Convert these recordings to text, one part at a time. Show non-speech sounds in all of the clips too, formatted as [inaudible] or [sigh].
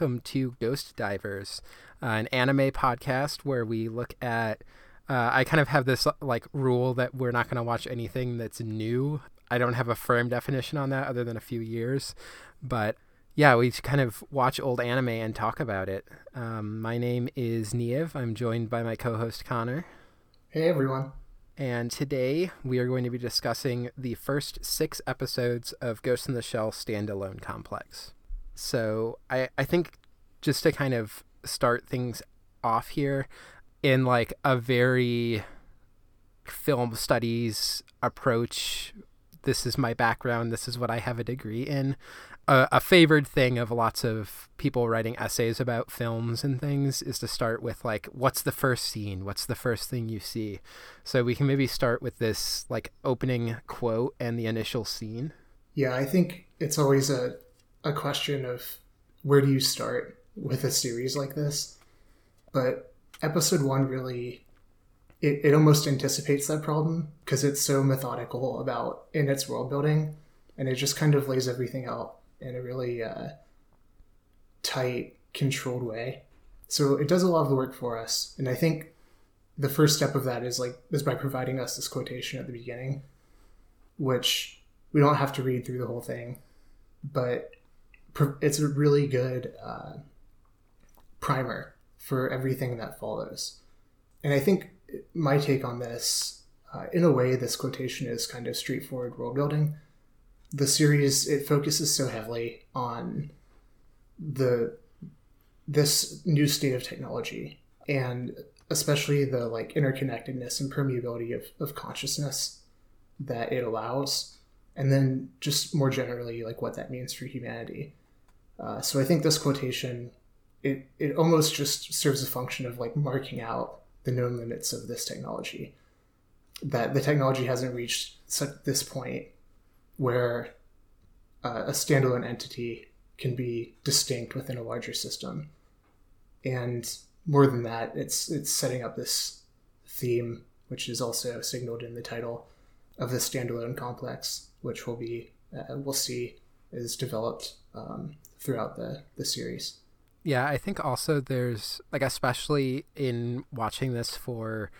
Welcome to Ghost Divers, uh, an anime podcast where we look at. Uh, I kind of have this like rule that we're not going to watch anything that's new. I don't have a firm definition on that other than a few years, but yeah, we kind of watch old anime and talk about it. Um, my name is Niev. I'm joined by my co-host Connor. Hey everyone. And today we are going to be discussing the first six episodes of Ghost in the Shell standalone complex. So I, I think just to kind of start things off here in like a very film studies approach this is my background this is what i have a degree in a, a, favored thing of lots of people writing essays about films and things is to start with like what's the first scene? What's the first thing you see? So we can maybe start with this like opening quote and the initial scene. Yeah i think it's always a, a question of where do you start with a series like this? But episode one really it, it almost anticipates that problem because it's so methodical about in its world building and it just kind of lays everything out in a really uh, tight controlled way. So it does a lot of the work for us and i think the first step of that is like is by providing us this quotation at the beginning which we don't have to read through the whole thing but it's a really good uh, primer for everything that follows and i think my take on this, uh, in a way, this quotation is kind of straightforward world building. The series it focuses so heavily on the this new state of technology and especially the like interconnectedness and permeability of, of consciousness that it allows and then just more generally like what that means for humanity uh, so i think this quotation it, it almost just serves a function of like marking out the known limits of this technology. That the technology hasn't reached such this point where uh, a standalone entity can be distinct within a larger system. And more than that, it's it's setting up this theme, which is also signaled in the title of the standalone complex, which will be uh, we'll see is developed um, throughout the the series. Yeah, I think also there's like especially in watching this for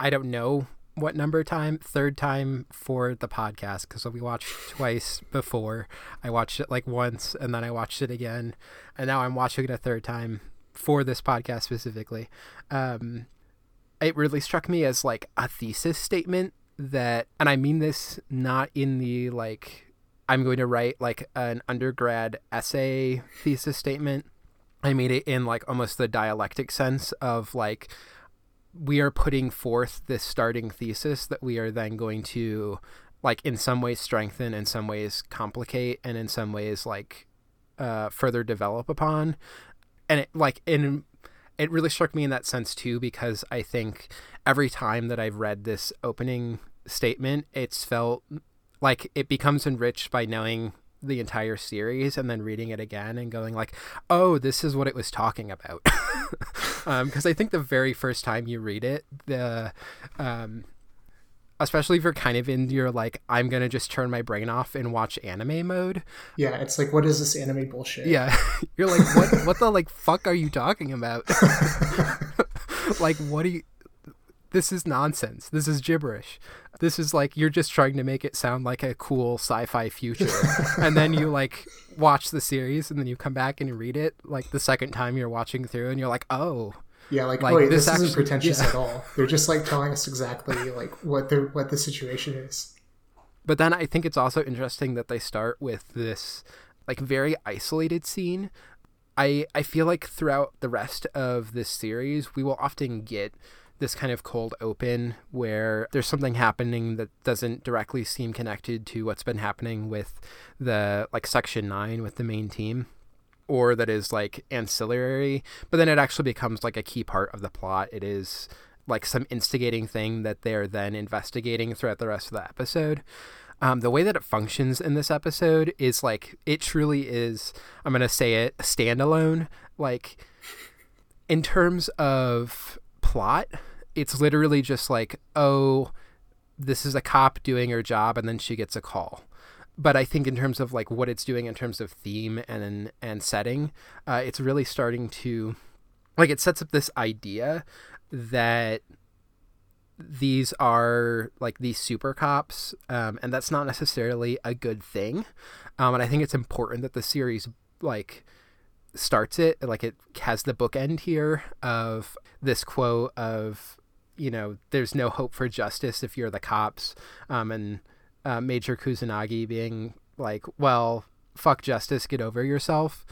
I don't know what number time third time for the podcast because we watched twice before i watched it like once and then i watched it again and now i'm watching it a third time for this podcast specifically um it really struck me as like a thesis statement that and i mean this not in the like i'm going to write like an undergrad essay thesis statement. I made it in like almost the dialectic sense of like we are putting forth this starting thesis that we are then going to like in some ways strengthen in some ways complicate and in some ways like uh, further develop upon. And it like in it really struck me in that sense too because i think every time that i've read this opening statement it's felt like it becomes enriched by knowing the entire series and then reading it again and going like, "Oh, this is what it was talking about." Because [laughs] um, I think the very first time you read it, the um, especially if you're kind of in your like, I'm gonna just turn my brain off and watch anime mode. Yeah, it's like, what is this anime bullshit? Yeah, [laughs] you're like, what? what the like fuck are you talking about? [laughs] like, what do you? This is nonsense. This is gibberish. This is like you're just trying to make it sound like a cool sci-fi future, [laughs] and then you like watch the series, and then you come back and you read it like the second time you're watching through, and you're like, oh, yeah, like, like wait, this, this isn't pretentious yeah. at all. They're just like telling us exactly like what the what the situation is. But then I think it's also interesting that they start with this like very isolated scene. I I feel like throughout the rest of this series, we will often get this kind of cold open where there's something happening that doesn't directly seem connected to what's been happening with the like section 9 with the main team or that is like ancillary but then it actually becomes like a key part of the plot. It is like some instigating thing that they're then investigating throughout the rest of the episode. Um, the way that it functions in this episode is like it truly is i'm gonna say it standalone. Like in terms of plot it's literally just like, oh, this is a cop doing her job, and then she gets a call. but I think in terms of like what it's doing in terms of theme and and setting, uh, it's really starting to like it sets up this idea that these are like these super cops, um, and that's not necessarily a good thing. Um, and I think it's important that the series like starts it like it has the bookend here of this quote of you know there's no hope for justice if you're the cops um, and uh, major kusanagi being like well fuck justice get over yourself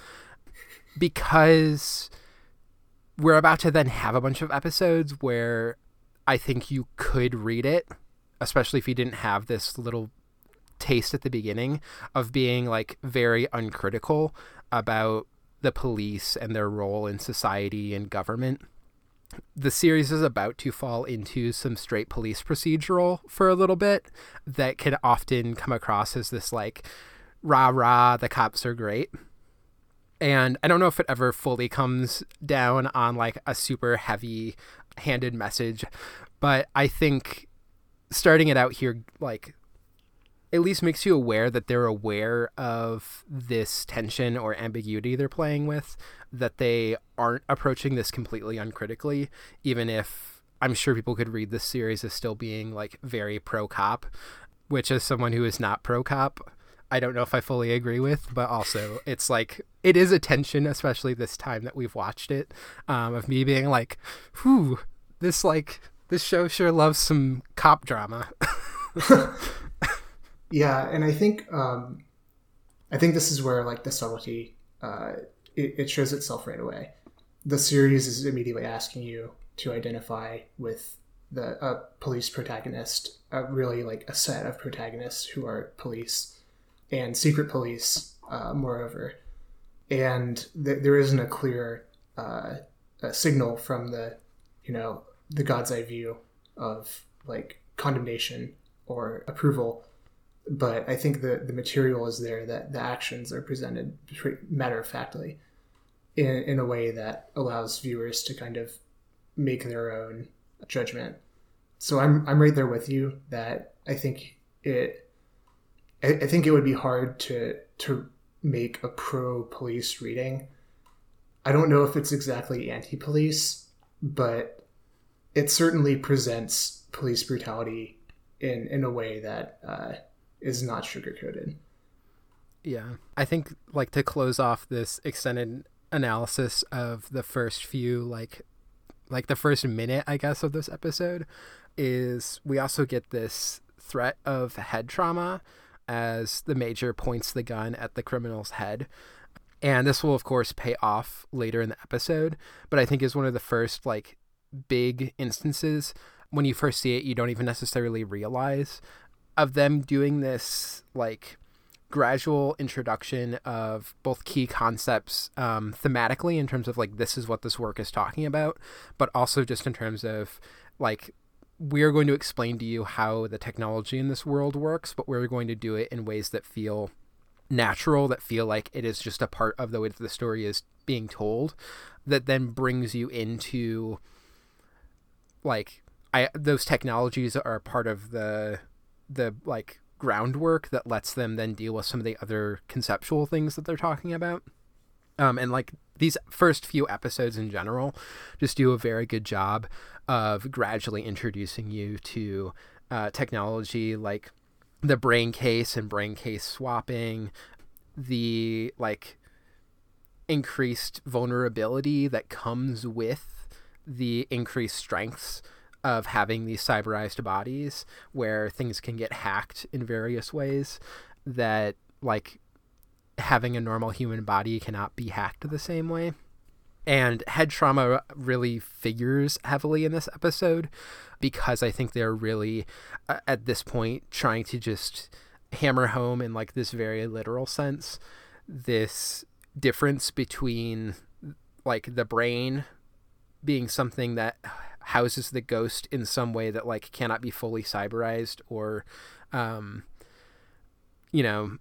because we're about to then have a bunch of episodes where i think you could read it especially if you didn't have this little taste at the beginning of being like very uncritical about the police and their role in society and government. The series is about to fall into some straight police procedural for a little bit that can often come across as this like rah rah, the cops are great. And I don't know if it ever fully comes down on like a super heavy handed message, but I think starting it out here like at least makes you aware that they're aware of this tension or ambiguity they're playing with, that they aren't approaching this completely uncritically, even if I'm sure people could read this series as still being like very pro cop, which as someone who is not pro cop, I don't know if I fully agree with, but also it's like it is a tension, especially this time that we've watched it, um, of me being like, whew, this like this show sure loves some cop drama. [laughs] [laughs] Yeah, and I think um, I think this is where like the subtlety uh, it, it shows itself right away. The series is immediately asking you to identify with the a police protagonist, uh, really like a set of protagonists who are police and secret police, uh, moreover, and th- there isn't a clear uh, a signal from the you know the God's eye view of like condemnation or approval but I think the the material is there that the actions are presented matter of factly in in a way that allows viewers to kind of make their own judgment. So I'm I'm right there with you that I think it I, I think it would be hard to to make a pro police reading. I don't know if it's exactly anti police, but it certainly presents police brutality in in a way that uh, is not sugarcoated. Yeah. I think like to close off this extended analysis of the first few like like the first minute I guess of this episode is we also get this threat of head trauma as the major points the gun at the criminal's head. And this will of course pay off later in the episode, but I think is one of the first like big instances when you first see it you don't even necessarily realize of them doing this like gradual introduction of both key concepts um, thematically in terms of like this is what this work is talking about, but also just in terms of like we're going to explain to you how the technology in this world works, but we're going to do it in ways that feel natural, that feel like it is just a part of the way that the story is being told, that then brings you into like I those technologies are part of the the like groundwork that lets them then deal with some of the other conceptual things that they're talking about. Um, and like these first few episodes in general just do a very good job of gradually introducing you to uh, technology like the brain case and brain case swapping, the like increased vulnerability that comes with the increased strengths of having these cyberized bodies where things can get hacked in various ways that like having a normal human body cannot be hacked the same way. And head trauma really figures heavily in this episode because I think they're really, uh, at this point, trying to just hammer home in like this very literal sense this difference between like the brain being something that houses the ghost in some way that like cannot be fully cyberized or um you know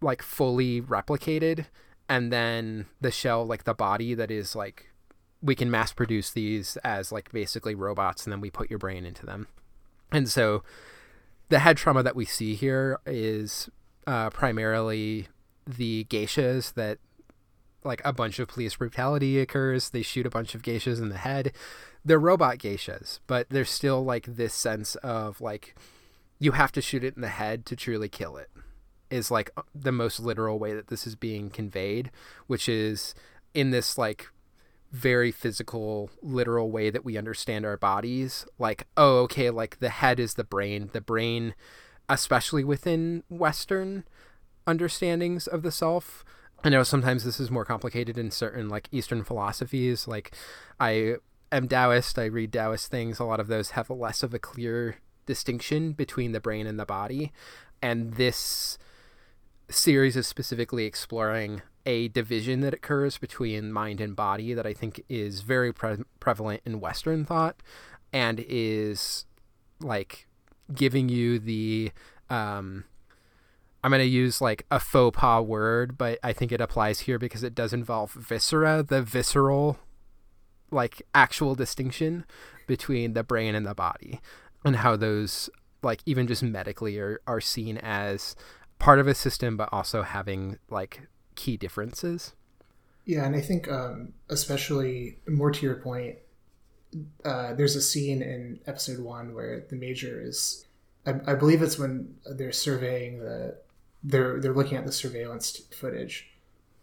like fully replicated? And then the shell like the body that is like we can mass produce these as like basically robots and then we put your brain into them. And so the head trauma that we see here is uh, primarily the geishas that like a bunch of police brutality occurs. They shoot a bunch of geishas in the head. They're robot geishas, but there's still like this sense of like you have to shoot it in the head to truly kill it. Is like uh, the most literal way that this is being conveyed, which is in this like very physical, literal way that we understand our bodies. Like, oh, okay, like the head is the brain. The brain, especially within Western understandings of the self, I know sometimes this is more complicated in certain like Eastern philosophies. Like I am Taoist, I read Taoist things. A lot of those have less of a clear distinction between the brain and the body. And this series is specifically exploring a division that occurs between mind and body that I think is very pre- prevalent in Western thought and is like giving you the um, I'm going to use like a faux pas word, but I think it applies here because it does involve viscera, the visceral, like actual distinction between the brain and the body, and how those, like, even just medically, are, are seen as part of a system, but also having like key differences. Yeah, and I think, um, especially more to your point, uh, there's a scene in episode one where the major is, I, I believe it's when they're surveying the they're they're looking at the surveillance footage,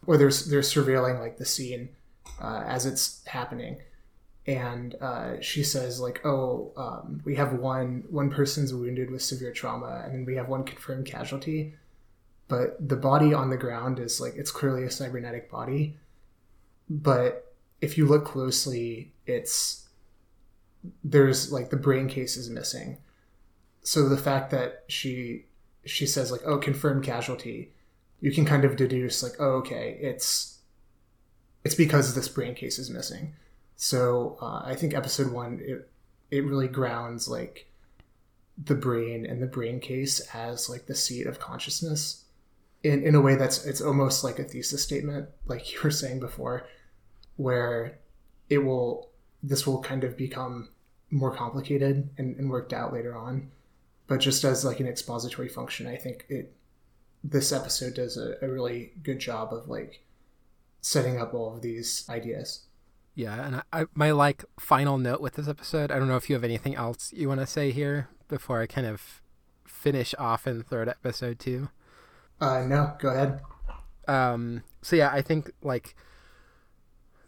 or they're they're surveilling like the scene uh, as it's happening, and uh, she says like, "Oh, um, we have one one person's wounded with severe trauma, and then we have one confirmed casualty." But the body on the ground is like it's clearly a cybernetic body, but if you look closely, it's there's like the brain case is missing. So the fact that she she says like, "Oh, confirmed casualty," you can kind of deduce like, "Oh, okay, it's it's because this brain case is missing." So uh, I think episode one it it really grounds like the brain and the brain case as like the seat of consciousness in in a way that's it's almost like a thesis statement, like [laughs] you were saying before, where it will this will kind of become more complicated and, and worked out later on but just as like an expository function, I think it this episode does a, a really good job of like setting up all of these ideas. Yeah, and I, my like final note with this episode. I don't know if you have anything else you want to say here before I kind of finish off in third episode two. Uh, no, go ahead. Um, so yeah, I think like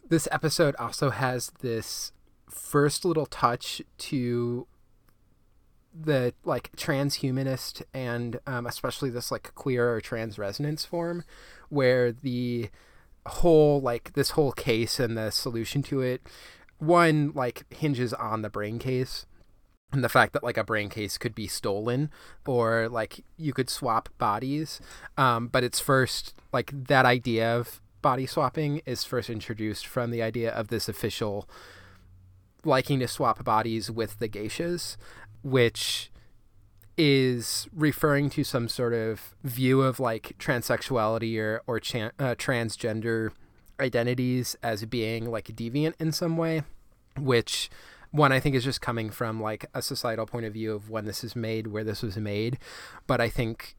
this episode also has this first little touch to the like transhumanist and um, especially this like queer or trans resonance form where the whole like this whole case and the solution to it one like hinges on the brain case and the fact that like a brain case could be stolen or like you could swap bodies um, but it's first like that idea of body swapping is first introduced from the idea of this official liking to swap bodies with the geishas which is referring to some sort of view of like transsexuality or or uh, transgender identities as being like deviant in some way, which one I think is just coming from like a societal point of view of when this is made, where this was made, but I think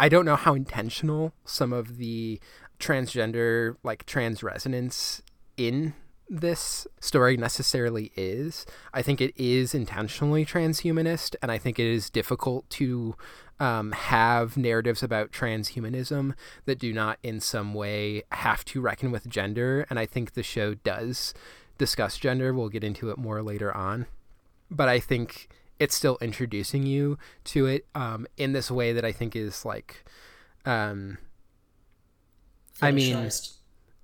I don't know how intentional some of the transgender like trans resonance in this story necessarily is. I think it is intentionally transhumanist, and I think it is difficult to um, have narratives about transhumanism that do not, in some way, have to reckon with gender. And I think the show does discuss gender. We'll get into it more later on. But I think it's still introducing you to it um, in this way that I think is like. Um, I mean,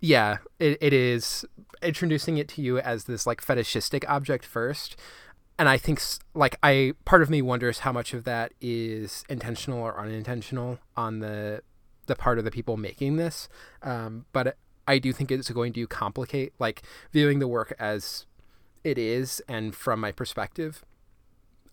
yeah, it, it is introducing it to you as this like fetishistic object first. And I think like I part of me wonders how much of that is intentional or unintentional on the the part of the people making this. Um, but I do think it's going to complicate like viewing the work as it is and from my perspective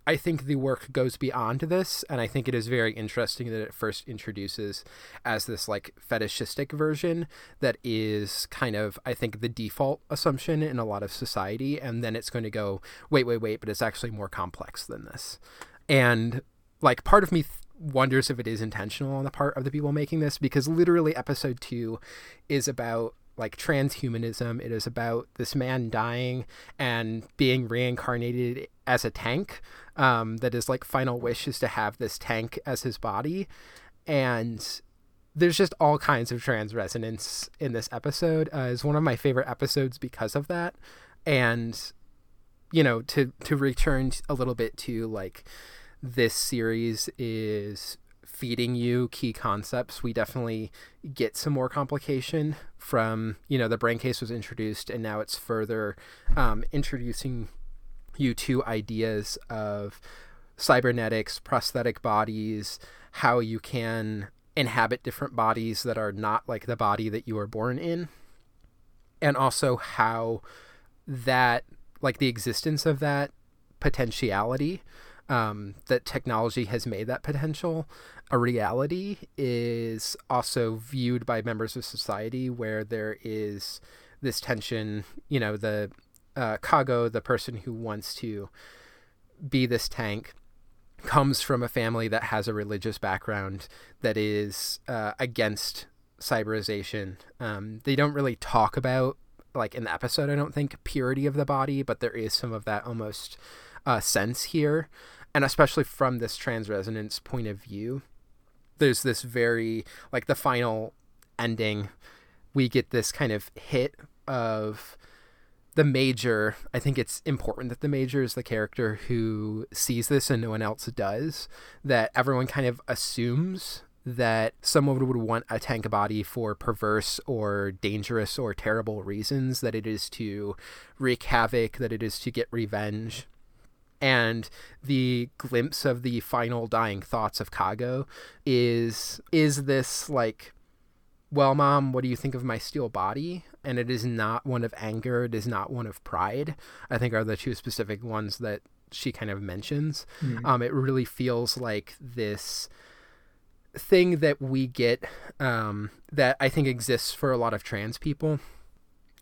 I think the work goes beyond this, and I think it is very interesting that it first introduces as this like fetishistic version that is kind of I think the default assumption in a lot of society, and then it's going to go wait, wait, wait, but it's actually more complex than this, and like part of me th- wonders if it is intentional on the part of the people making this because literally episode 2 is about like transhumanism. It is about this man dying and being reincarnated as a tank um, that his like final wish is to have this tank as his body. And there's just all kinds of trans resonance in this episode uh, is one of my favorite episodes because of that. And you know to to return a little bit to like this series is feeding you key concepts. We definitely get some more complication from you know the brain case was introduced and now it's further um, introducing you to ideas of cybernetics prosthetic bodies how you can inhabit different bodies that are not like the body that you were born in and also how that like the existence of that potentiality um, that technology has made that potential a reality is also viewed by members of society where there is this tension you know the uh, kago the person who wants to be this tank comes from a family that has a religious background that is uh, against cyberization. Um, they don't really talk about, like in the episode, I don't think, purity of the body, but there is some of that almost uh, sense here. And especially from this trans resonance point of view, there's this very, like the final ending, we get this kind of hit of the major, I think it's important that the major is the character who sees this and no one else does. That everyone kind of assumes that someone would want a tank body for perverse or dangerous or terrible reasons, that it is to wreak havoc, that it is to get revenge. And the glimpse of the final dying thoughts of Kago is is this like well mom what do you think of my steel body? And it is not one of anger. It is not one of pride. I think are the two specific ones that she kind of mentions. Mm-hmm. um, it really feels like this thing that we get um, that i think exists for a lot of trans people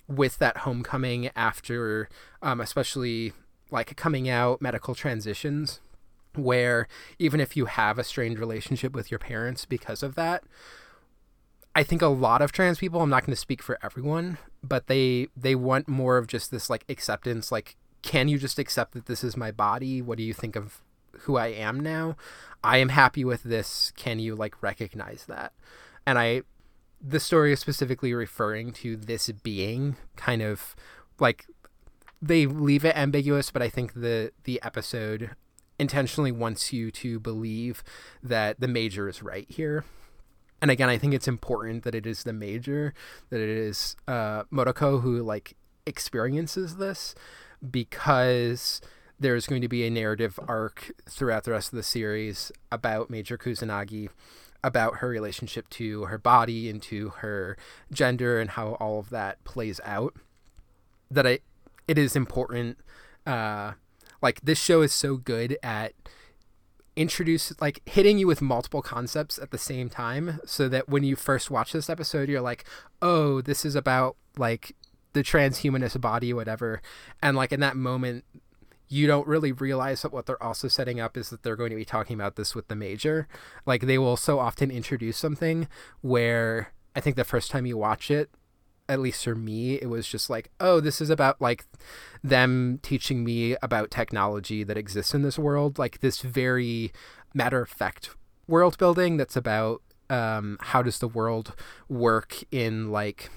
with that homecoming after um, especially like coming out medical transitions where even if you have a strained relationship with your parents because of that I think a lot of trans people, I'm not going to speak for everyone, but they they want more of just this like acceptance like can you just accept that this is my body? What do you think of who I am now? I am happy with this. Can you like recognize that? And I the story is specifically referring to this being kind of like they leave it ambiguous, but I think the the episode intentionally wants you to believe that the major is right here. And again i think it's important that it is the major that it is uh Motoko who like experiences this because there's going to be a narrative arc throughout the rest of the series about major kusanagi about her relationship to her body and to her gender and how all of that plays out that i it is important uh like this show is so good at introduce like hitting you with multiple concepts at the same time so that when you first watch this episode you're like oh this is about like the transhumanist body whatever. And like in that moment you don't really realize that what they're also setting up is that they're going to be talking about this with the major. Like they will so often introduce something where i think the first time you watch it at least for me, it was just like, oh, this is about like them teaching me about technology that exists in this world, like this very matter of fact world building that's about um, how does the world work in like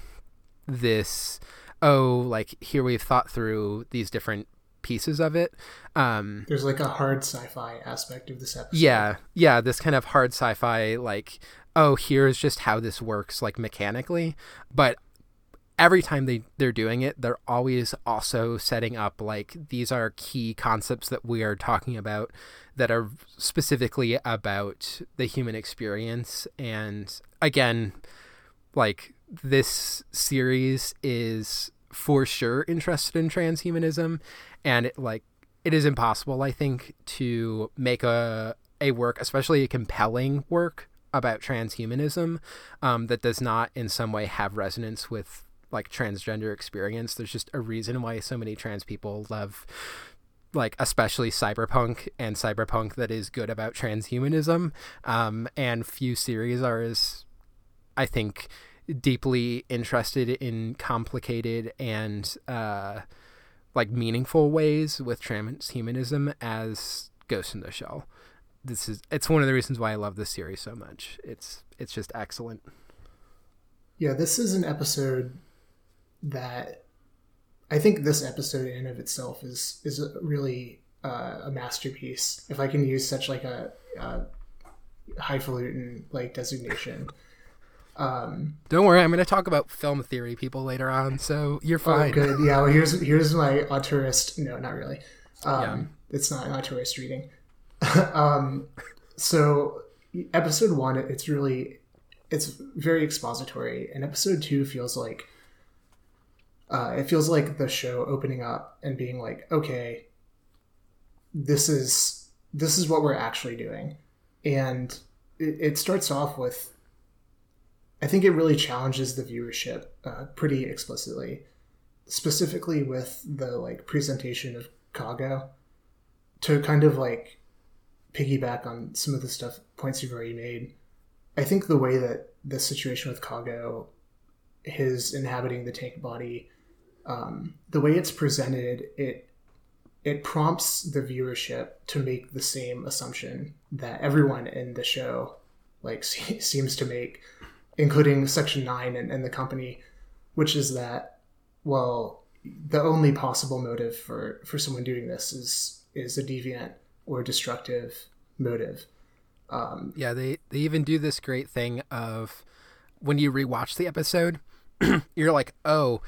this, oh, like here we've thought through these different pieces of it. Um, There's like a hard sci-fi aspect of this episode. Yeah, yeah, this kind of hard sci-fi like oh here's just how this works like mechanically but every time they they're doing it they're always also setting up like these are key concepts that we are talking about that are specifically about the human experience. And again like this series is for sure interested in transhumanism and it like it is impossible i think to make a a work especially a compelling work about transhumanism um, that does not in some way have resonance with like transgender experience. There's just a reason why so many trans people love like especially cyberpunk and cyberpunk that is good about transhumanism. Um, and few series are as i think deeply interested in complicated and uh, like meaningful ways with transhumanism as ghost in the shell. This is it's one of the reasons why i love this series so much. It's it's just excellent. Yeah this is an episode that I think this episode in and of itself is is really uh, a masterpiece. If I can use such like a, a highfalutin like designation. Um, Don't worry, I'm going to talk about film theory people later on, so you're oh, fine. Oh, good. Yeah. Well, here's here's my auteurist. No, not really. Um, yeah. It's not an auteurist reading. [laughs] um, so episode one, it's really it's very expository, and episode two feels like uh, it feels like the show opening up and being like, okay, this is this is what we're actually doing, and it, it starts off with. I think it really challenges the viewership uh, pretty explicitly, specifically with the like presentation of Kago, to kind of like piggyback on some of the stuff points you've already made. I think the way that the situation with Kago, his inhabiting the tank body, um, the way it's presented, it it prompts the viewership to make the same assumption that everyone in the show like [laughs] seems to make, including Section Nine and, and the company, which is that well, the only possible motive for for someone doing this is is a deviant or destructive motive. Um, yeah, they they even do this great thing of when you rewatch the episode, [clears throat] you're like, oh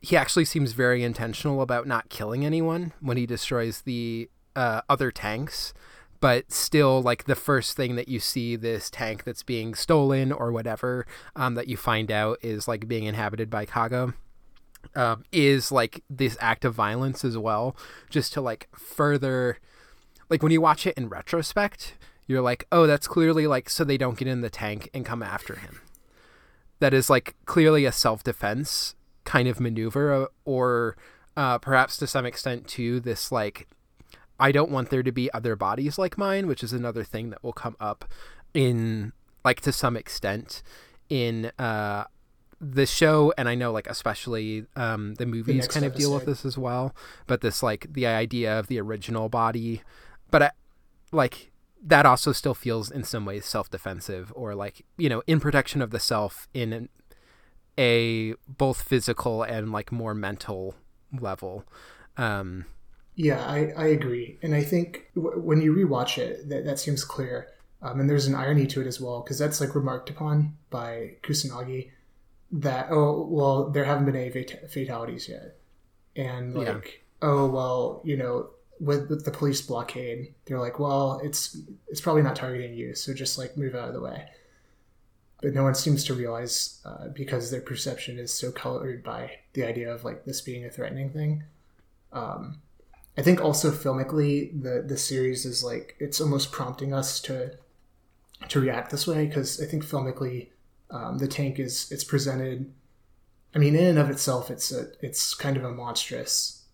he actually seems very intentional about not killing anyone when he destroys the uh, other tanks. But still like the first thing that you see this tank that's being stolen or whatever um, that you find out is like being inhabited by Kago um, is like this act of violence as well. Just to like further like when you watch it in retrospect you're like oh that's clearly like so they don't get in the tank and come after him. That is like clearly a self-defense kind of maneuver uh, or uh, perhaps to some extent too this like i don't want there to be other bodies like mine which is another thing that will come up in like to some extent in uh the show. And i know like especially um the movies the kind of deal with this as well. But this like the idea of the original body. But I, like that also still feels in some ways self-defensive or like you know in protection of the self in a both physical and like more mental level. Um, yeah, I, I agree, and I think w- when you rewatch it, that, that seems clear. Um, and there's an irony to it as well because that's like remarked upon by Kusanagi that oh well there haven't been any fat- fatalities yet, and like yeah. oh well you know with, with the police blockade they're like well it's it's probably not targeting you so just like move out of the way but no one seems to realize uh, because their perception is so colored by the idea of like this being a threatening thing. Um, I think also filmically, the the series is like it's almost prompting us to to react this way because I think filmically, um, the tank is it's presented. I mean, in and of itself, it's a it's kind of a monstrous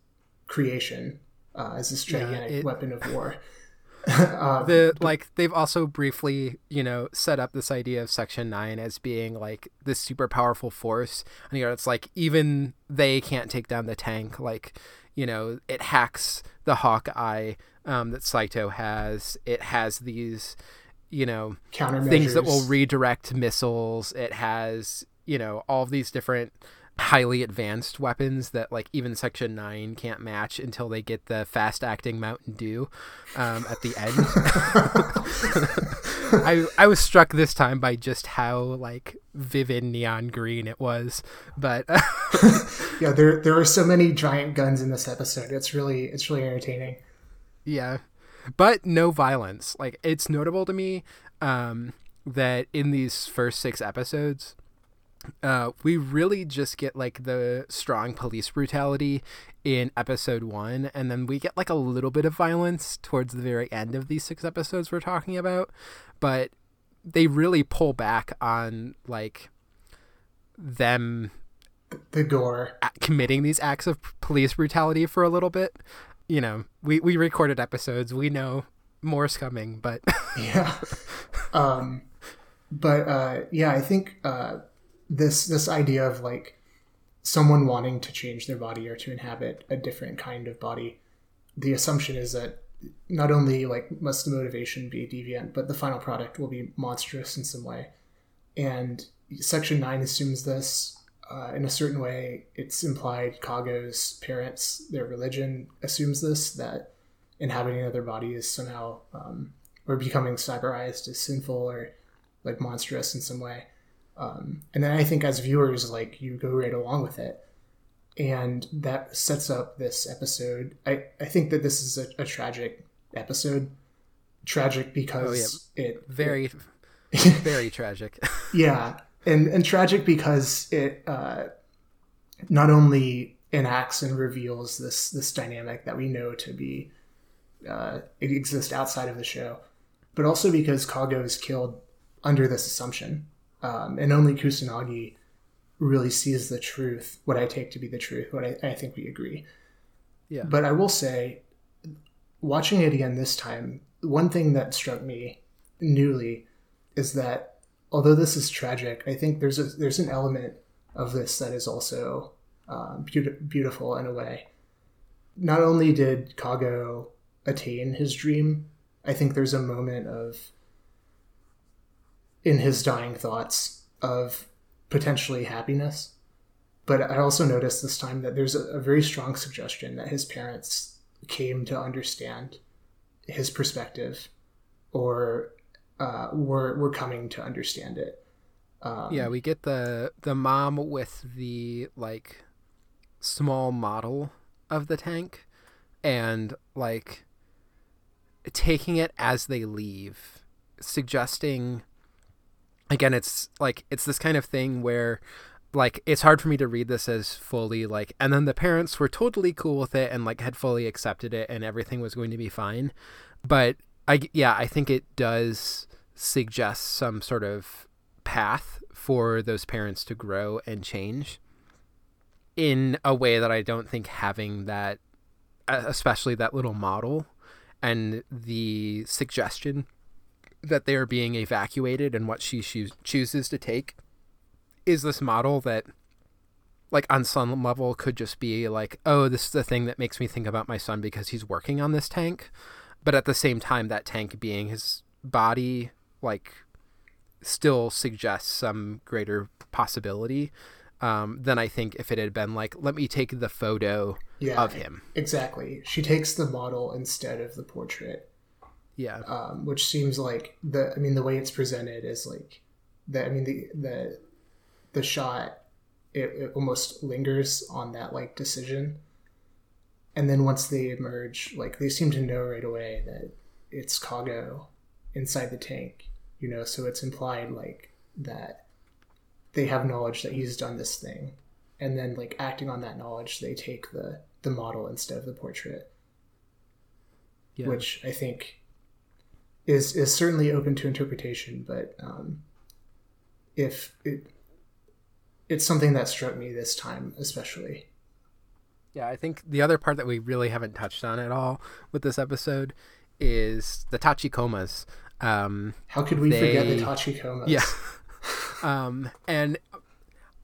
creation uh, as this gigantic yeah, it... weapon of war. [laughs] um, the like they've also briefly you know set up this idea of section 9 as being like this super powerful force. And you know it's like even they can't take down the tank like you know it hacks the hawkeye um, that saito has. It has these you know things that will redirect missiles. It has you know all of these different highly advanced weapons that like even section 9 can't match until they get the fast acting mountain dew um, at the end. [laughs] I, I was struck this time by just how like vivid neon green it was but [laughs] yeah there there are so many giant guns in this episode. It's really it's really entertaining. Yeah but no violence. Like it's notable to me um, that in these first six episodes uh, we really just get like the strong police brutality in episode one, and then we get like a little bit of violence towards the very end of these six episodes we're talking about, but they really pull back on like them the gore committing these acts of police brutality for a little bit you know, we we recorded episodes. We know more's coming, but yeah. [laughs] Um, but uh, yeah, I think uh, this this idea of like someone wanting to change their body or to inhabit a different kind of body, the assumption is that not only like must the motivation be deviant, but the final product will be monstrous in some way. And Section Nine assumes this uh, in a certain way. It's implied Kago's parents, their religion assumes this that inhabiting another body is somehow um, or becoming cyberized is sinful or like monstrous in some way. Um, and then I think as viewers, like you go right along with it. And that sets up this episode. I, I think that this is a, a tragic episode. Tragic because oh, yeah. it very it, [laughs] very tragic. [laughs] yeah. And and tragic because it uh, not only enacts and reveals this this dynamic that we know to be uh, exist outside of the show, but also because Kago is killed under this assumption, um, and only Kusanagi really sees the truth, what I take to be the truth, what I, I think we agree. Yeah. But I will say, watching it again this time, one thing that struck me newly is that although this is tragic, I think there's a there's an element of this that is also um, be- beautiful in a way. Not only did Kago attain his dream, I think there's a moment of in his dying thoughts of potentially happiness. But I also noticed this time that there's a, a very strong suggestion that his parents came to understand his perspective or uh, were, were coming to understand it. Um, yeah, we get the the mom with the like small model of the tank and like taking it as they leave, suggesting again it's like it's this kind of thing where like it's hard for me to read this as fully like and then the parents were totally cool with it and like had fully accepted it and everything was going to be fine. But i yeah i think it does suggest some sort of path for those parents to grow and change in a way that i don't think having that especially that little model and the suggestion that they are being evacuated and what she chooses to take is this model that like on some level could just be like oh this is the thing that makes me think about my son because he's working on this tank but at the same time that tank being his body like still suggests some greater possibility um, than I think if it had been like, let me take the photo yeah, of him. Exactly. She takes the model instead of the portrait. Yeah. Um, which seems like the I mean the way it's presented is like the I mean the the the shot it, it almost lingers on that like decision. And then once they emerge, like they seem to know right away that it's Kago inside the tank, you know, so it's implied like that they have knowledge that he's done this thing. And then like acting on that knowledge, they take the the model instead of the portrait. Yeah. Which I think is is certainly open to interpretation, but um, if it it's something that struck me this time especially. Yeah, I think the other part that we really haven't touched on at all with this episode is the tachikomas. Um, How could we they, forget the tachikomas? Yeah, [laughs] [laughs] um, and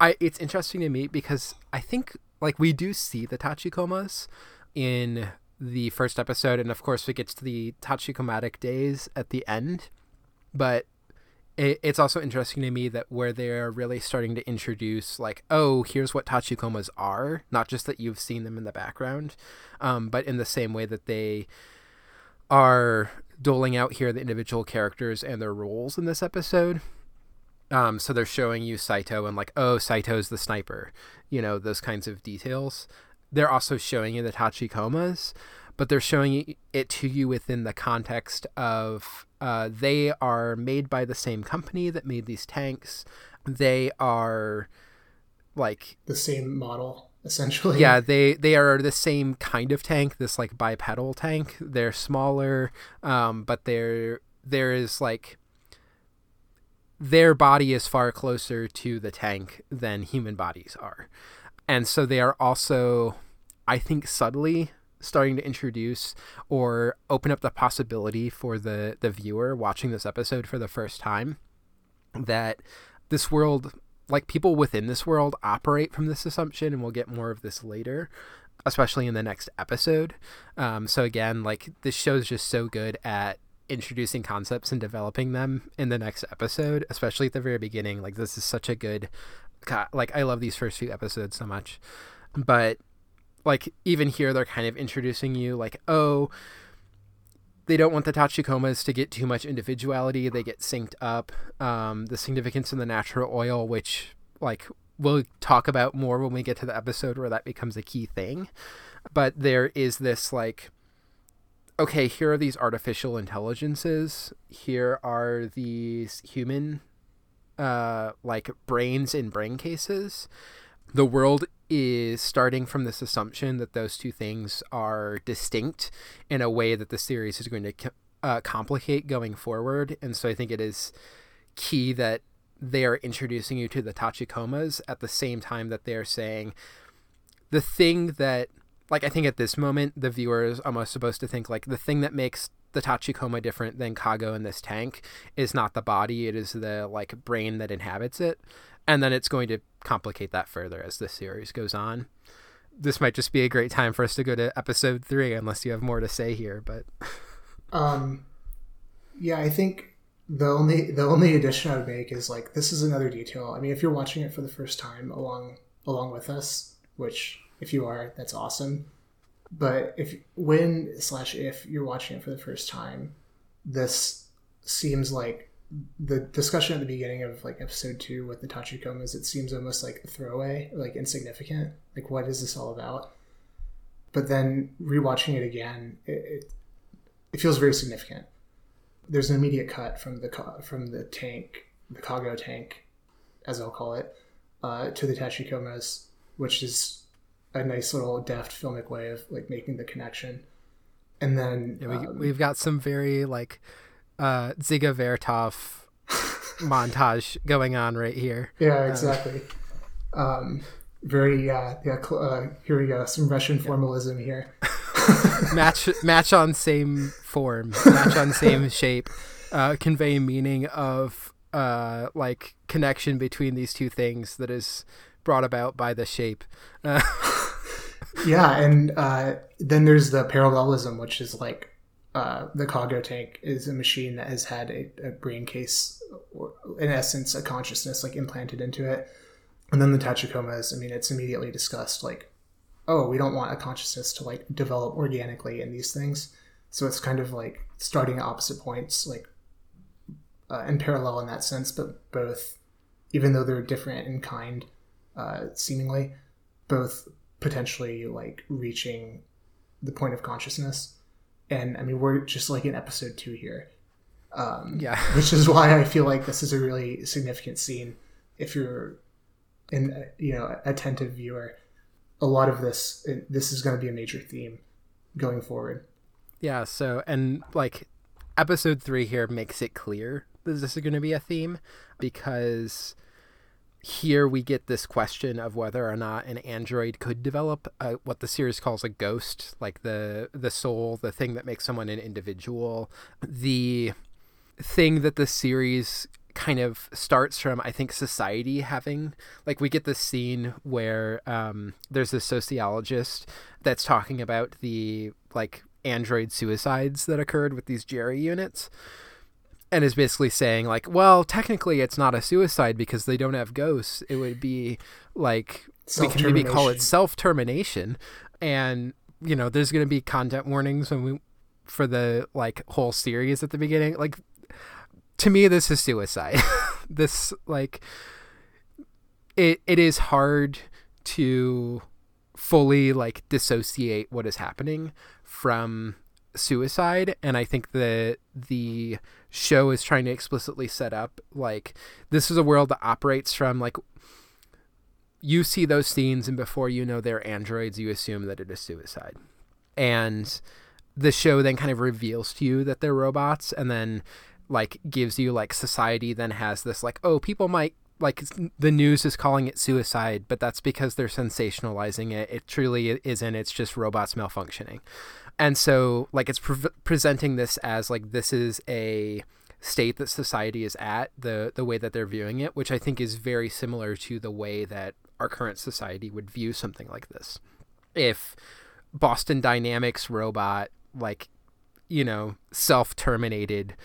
I it's interesting to me because I think like we do see the tachikomas in the first episode, and of course, it gets to the Tachikomatic days at the end. But it, it's also interesting to me that where they're really starting to introduce, like, oh, here's what Tachikomas are, not just that you've seen them in the background, um, but in the same way that they are doling out here the individual characters and their roles in this episode. Um, so they're showing you Saito and like, oh, Saito's the sniper, you know, those kinds of details they're also showing you the tachikomas, but they're showing it to you within the context of uh, they are made by the same company that made these tanks. They are like the same model essentially. Yeah, they they are the same kind of tank, this like bipedal tank. They're smaller, um, but they're there is like their body is far closer to the tank than human bodies are and so they are also i think subtly starting to introduce or open up the possibility for the the viewer watching this episode for the first time that this world like people within this world operate from this assumption and we'll get more of this later especially in the next episode. Um, so again like this show is just so good at introducing concepts and developing them in the next episode especially at the very beginning. Like this is such a good God, like i love these first few episodes so much. But like even here they're kind of introducing you like oh they don't want the tachikomas to get too much individuality. They get synced up. Um, the significance in the natural oil which like we'll talk about more when we get to the episode where that becomes a key thing. But there is this like okay here are these artificial intelligences. Here are these human uh like brains in brain cases the world is starting from this assumption that those two things are distinct in a way that the series is going to uh, complicate going forward. And so I think it is key that they are introducing you to the Tachikomas at the same time that they're saying the thing that, like, I think at this moment, the viewer is almost supposed to think, like, the thing that makes the Tachikoma different than Kago in this tank is not the body, it is the, like, brain that inhabits it and then it's going to complicate that further as this series goes on. This might just be a great time for us to go to episode three, unless you have more to say here. But, [laughs] um, yeah, I think the only the only addition I would make is like this is another detail. I mean, if you're watching it for the first time along along with us, which if you are, that's awesome. But if when slash if you're watching it for the first time, this seems like the discussion at the beginning of like episode two with the Tachikomas, it seems almost like a throwaway, like insignificant. Like, what is this all about? But then rewatching it again, it, it, it feels very significant. There's an immediate cut from the from the tank, the Kago tank, as I'll call it, uh, to the Tachikomas, which is a nice little deft filmic way of like making the connection. And then yeah, we, um, we've got some very like uh, Dziga Vertov [laughs] montage going on right here. Yeah, uh, exactly. Um, very yeah yeah. Uh, here we go. Some Russian formalism here. [laughs] match match on same form, match on same [laughs] shape, uh, convey meaning of uh, like connection between these two things that is brought about by the shape. Uh, yeah, and uh, then there's the parallelism, which is like uh, the Kago tank is a machine that has had a, a, brain case, or in essence, a consciousness like implanted into it. And then the Tachikomas, I mean, it's immediately discussed like, oh, we don't want a consciousness to like develop organically in these things. So it's kind of like starting at opposite points, like uh, in parallel in that sense, but both, even though they're different in kind, uh, seemingly, both potentially like reaching the point of consciousness and I mean we're just like in episode two here. Um, yeah, [laughs] which is why I feel like this is a really significant scene. If you're an you know attentive viewer, a lot of this this is going to be a major theme going forward. Yeah. So and like episode three here makes it clear that this is going to be a theme because here we get this question of whether or not an android could develop a, what the series calls a ghost, like the the soul, the thing that makes someone an individual. The thing that the series kind of starts from i think society having like we get this scene where um, there's this sociologist that's talking about the like android suicides that occurred with these Jeri units and is basically saying like, well, technically it's not a suicide because they don't have ghosts. It would be like we can maybe call it self termination, and you know, there's going to be content warnings when we for the like whole series at the beginning. Like to me, this is suicide. [laughs] this like it it is hard to fully like dissociate what is happening from suicide and i think that the show is trying to explicitly set up like this is a world that operates from like you see those scenes and before you know they're androids you assume that it is suicide and the show then kind of reveals to you that they're robots and then like gives you like society then has this like oh people might like the news is calling it suicide, but that's because they're sensationalizing it. It truly isn't. It's just robots malfunctioning. And so like it's pre- presenting this as like this is a state that society is at, the the way that they're viewing it, which I think is very similar to the way that our current society would view something like this. If Boston Dynamics robot like you know self-terminated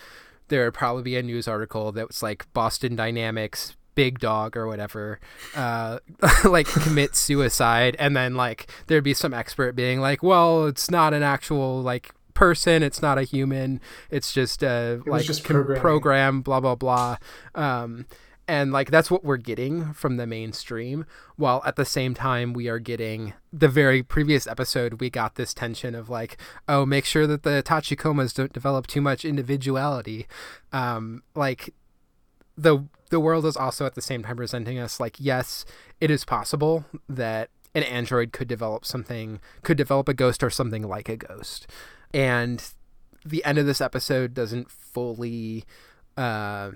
there would probably be a news article that was like Boston Dynamics big dog or whatever uh [laughs] like commit suicide and then like there'd be some expert being like well it's not an actual like person it's not a human it's just a It like just program blah blah blah. Um and like that's what we're getting from the mainstream while at the same time we are getting the very previous episode we got this tension of like oh make sure that the tachikomas don't develop too much individuality. Um like the the world is also at the same time presenting us like yes it is possible that an android could develop something could develop a ghost or something like a ghost. And the end of this episode doesn't fully uh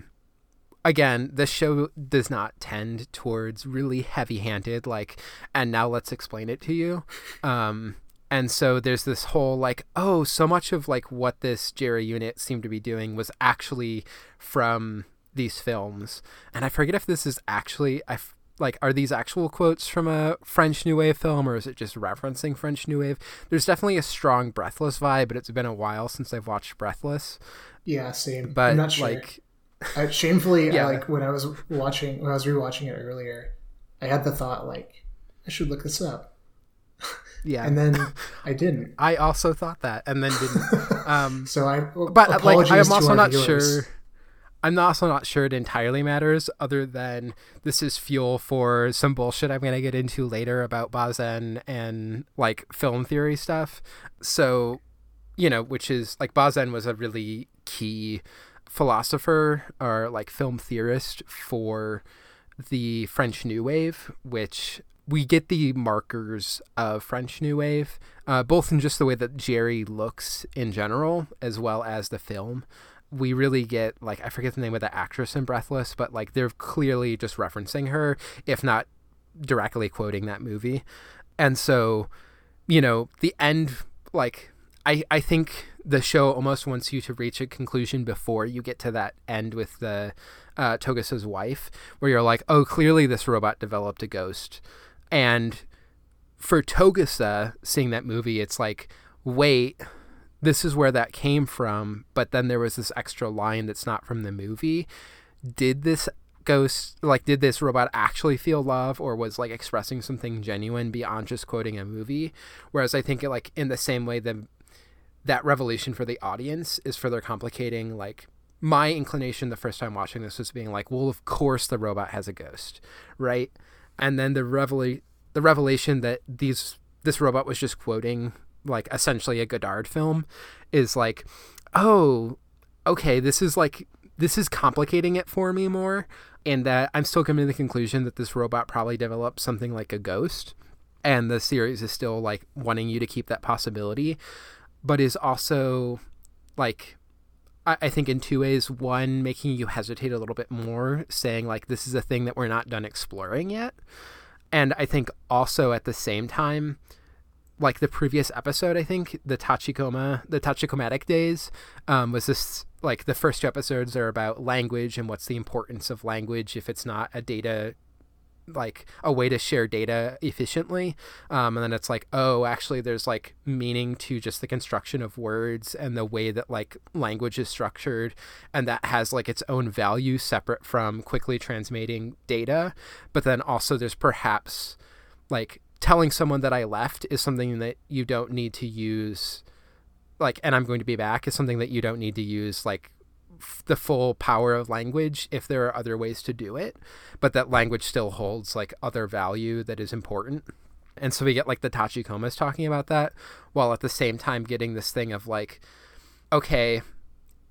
again the show does not tend towards really heavy-handed like and now let's explain it to you. Um and so there's this whole like oh so much of like what this Jeri unit seemed to be doing was actually from these films and i forget if this is actually i f- like are these actual quotes from a french new wave film or is it just referencing french new wave there's definitely a strong breathless vibe but it's been a while since i've watched breathless Yeah, same. but I'm not sure. like I, shamefully, [laughs] Yeah. I, like when I was watching, when I was rewatching it earlier, I had the thought like, I should look this up, [laughs] yeah and then [laughs] I didn't. i also thought that and then didn't um So I, but like i'm to also not viewers. sure i'm also not sure it entirely matters other than this is fuel for some bullshit i'm going to get into later about bazin and like film theory stuff so you know which is like bazin was a really key philosopher or like film theorist for the french new wave which we get the markers of French New Wave, uh, both in just the way that Jeri looks in general, as well as the film. We really get like I forget the name of the actress in Breathless, but like they're clearly just referencing her, if not directly quoting that movie. And so, you know, the end like I I think the show almost wants you to reach a conclusion before you get to that end with the uh, Togusa's wife, where you're like, oh, clearly this robot developed a ghost. And for Togusa seeing that movie, it's like, wait, this is where that came from. But then there was this extra line that's not from the movie. Did this ghost, like, did this robot actually feel love or was like expressing something genuine beyond just quoting a movie? Whereas I think, it, like, in the same way, the that revelation for the audience is further complicating, like, my inclination the first time watching this was being like, well, of course the robot has a ghost, right? And then the revela- the revelation that these this robot was just quoting like essentially a Godard film is like, oh, okay, this is like this is complicating it for me more, and that I'm still coming to the conclusion that this robot probably developed something like a ghost, and the series is still like wanting you to keep that possibility, but is also like I, I think in two ways. One, making you hesitate a little bit more, saying like this is a thing that we're not done exploring yet. And I think also at the same time, like the previous episode, I think the Tachikoma, the Tachikomatic days, um, was this like the first two episodes are about language and what's the importance of language if it's not a data like a way to share data efficiently. Um, and then it's like oh actually there's like meaning to just the construction of words and the way that like language is structured and that has like its own value separate from quickly transmitting data. But then also there's perhaps like telling someone that i left is something that you don't need to use like and i'm going to be back is something that you don't need to use like f- the full power of language if there are other ways to do it but that language still holds like other value that is important. And so we get like the tachikomas talking about that while at the same time getting this thing of like okay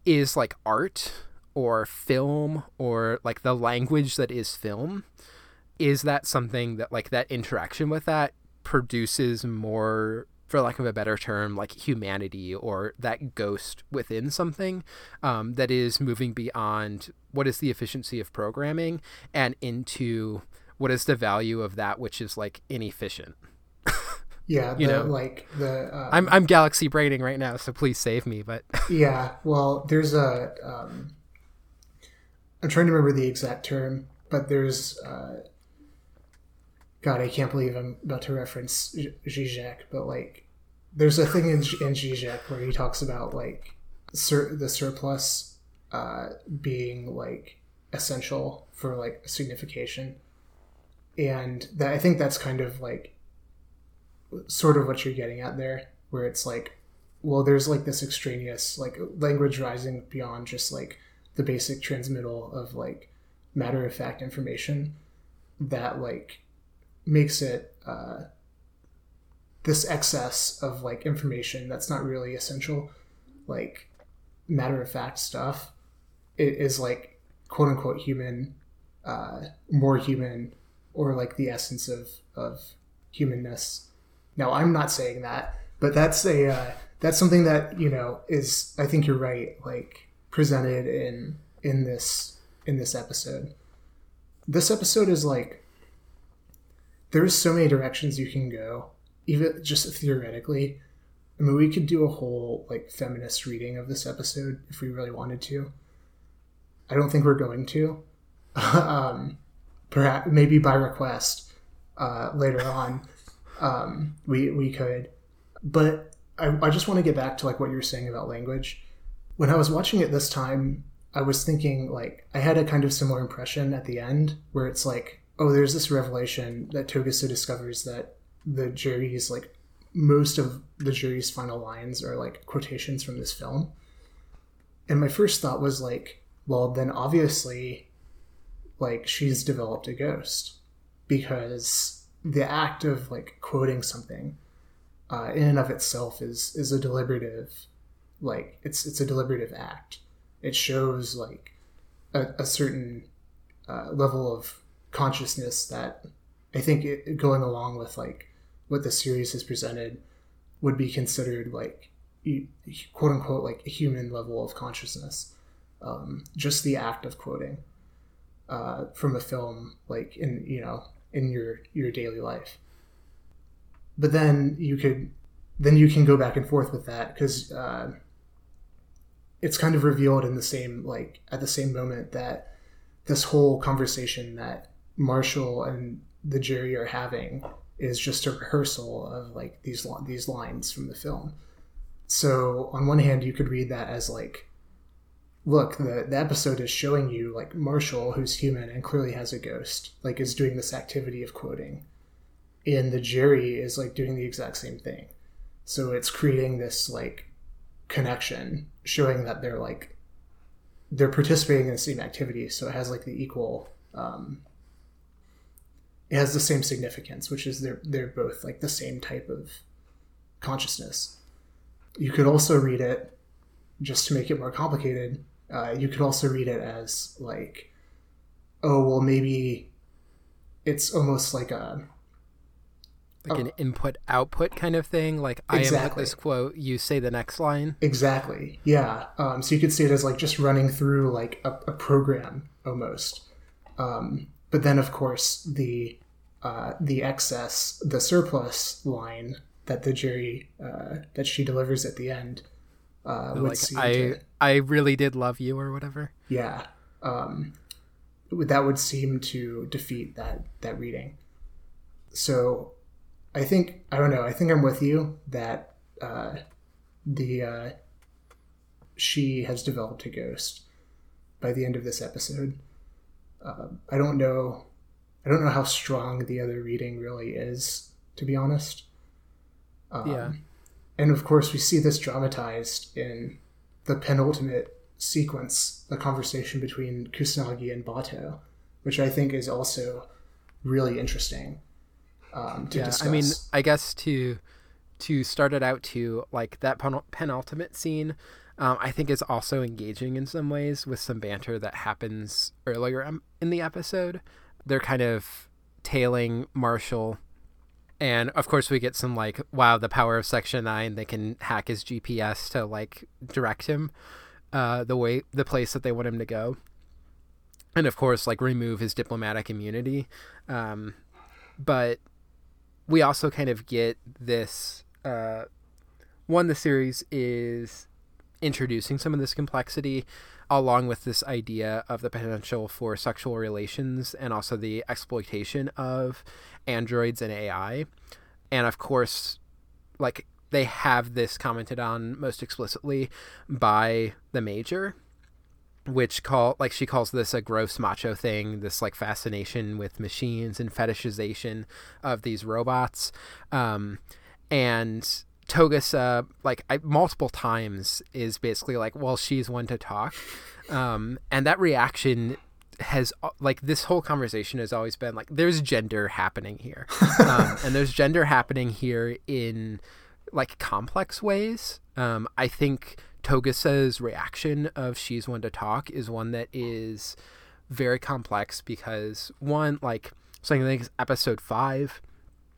is like art or film or like the language that is film is that something that like that interaction with that produces more for lack of a better term, like humanity or that ghost within something um, that is moving beyond what is the efficiency of programming and into what is the value of that which is like inefficient. [laughs] Yeah, the, You know. like the um, I'm I'm galaxy braining right now, so please save me. But [laughs] yeah. Well, there's a um, I'm trying to remember the exact term, but there's uh, God, I can't believe I'm about to reference Zizek, but like there's a thing in, in Zizek where he talks about like sur- the surplus uh, being like essential for like signification, and that I think that's kind of like sort of what you're getting at there, where it's like, well, there's like this extraneous like language rising beyond just like the basic transmittal of like matter of fact information that like makes it uh, this excess of like information that's not really essential, like matter of fact stuff, it is like quote unquote human, uh, more human, or like the essence of of humanness. Now I'm not saying that, but that's a uh, that's something that you know is I think you're right, like presented in in this in this episode. This episode is like there's so many directions you can go, even just theoretically. I mean, we could do a whole like feminist reading of this episode if we really wanted to. I don't think we're going to. [laughs] um, perhaps maybe by request uh, later on, [laughs] um, we we could. But I, I just want to get back to like what you were saying about language. When I was watching it this time, I was thinking like I had a kind of similar impression at the end where it's like, oh, there's this revelation that Togusa discovers that the jury's like most of the jury's final lines are like quotations from this film. And my first thought was like, well, then obviously, like she's developed a ghost because the act of like quoting something uh, in and of itself is is a deliberative, like it's it's a deliberative act. It shows like a, a certain uh, level of consciousness that I think it, going along with like what the series has presented would be considered like quote unquote like a human level of consciousness. Um, just the act of quoting uh, from a film, like in you know in your your daily life. But then you could then you can go back and forth with that because uh, it's kind of revealed in the same like at the same moment that this whole conversation that Marshall and the jury are having is just a rehearsal of like these these lines from the film. So on one hand, you could read that as like, look, the the episode is showing you like Marshall, who's human and clearly has a ghost, like is doing this activity of quoting, and the jury is like doing the exact same thing. So it's creating this like connection, showing that they're like they're participating in the same activity. So it has like the equal. Um, it has the same significance, which is they're they're both like the same type of consciousness. You could also read it just to make it more complicated. Uh, you could also read it as like, oh well, maybe it's almost like a like an input output kind of thing. Like I am like this quote, you say the next line. Exactly. Yeah. Um, so you could see it as like just running through like a, a program almost. Um, but then, of course, the uh, the excess, the surplus line that the jury uh, that she delivers at the end uh, would Like seem I to, I really did love you or whatever. yeah, um, that would seem to defeat that that reading. So, I think I don't know. I think I'm with you that uh, the uh, she has developed a ghost by the end of this episode. Uh, I don't know. I don't know how strong the other reading really is, to be honest. Um, Yeah. And of course, we see this dramatized in the penultimate sequence, the conversation between Kusanagi and Batou, which I think is also really interesting um, to yeah, discuss. I mean, I guess to to start it out to like that pen- penultimate scene, um, I think is also engaging in some ways with some banter that happens earlier in the episode. They're kind of tailing Marshall. And of course we get some like wow the power of section 9 they can hack his gps to like direct him uh the way the place that they want him to go. And of course like remove his diplomatic immunity. Um but we also kind of get this uh one the series is introducing some of this complexity along with this idea of the potential for sexual relations and also the exploitation of androids and AI. And of course, like they have this commented on most explicitly by the major which call like she calls this a gross macho thing this like fascination with machines and fetishization of these robots um and Togusa, like I, multiple times, is basically like, "Well, she's one to talk," um, and that reaction has uh, like this whole conversation has always been like, "There's gender happening here," [laughs] um, and there's gender happening here in like complex ways. Um, I think Togusa's reaction of "she's one to talk" is one that is very complex because one, like something like episode five,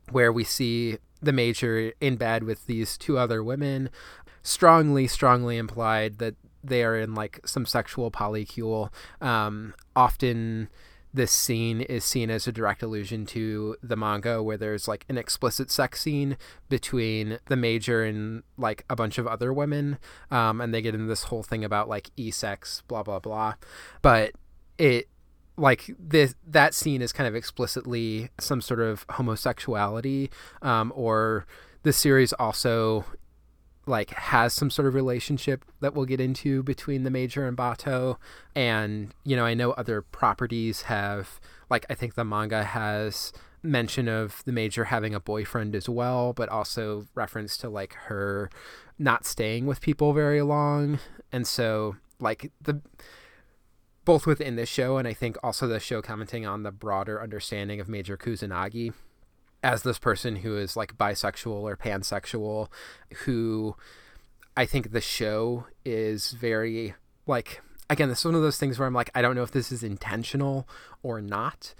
where we see the major in bed with these two other women strongly strongly implied that they are in like some sexual polycule. Um, often this scene is seen as a direct allusion to the manga where there's like an explicit sex scene between the major and like a bunch of other women. Um, and they get into this whole thing about like e-sex blah blah blah. But it like this that scene is kind of explicitly some sort of homosexuality um, or the series also like has some sort of relationship that we'll get into between the major and batou. And you know i know other properties have like i think the manga has mention of the major having a boyfriend as well but also reference to like her not staying with people very long. And so like the both within this show and I think also the show commenting on the broader understanding of Major Kusanagi as this person who is like bisexual or pansexual who I think the show is very like again this is one of those things where I'm like I don't know if this is intentional or not.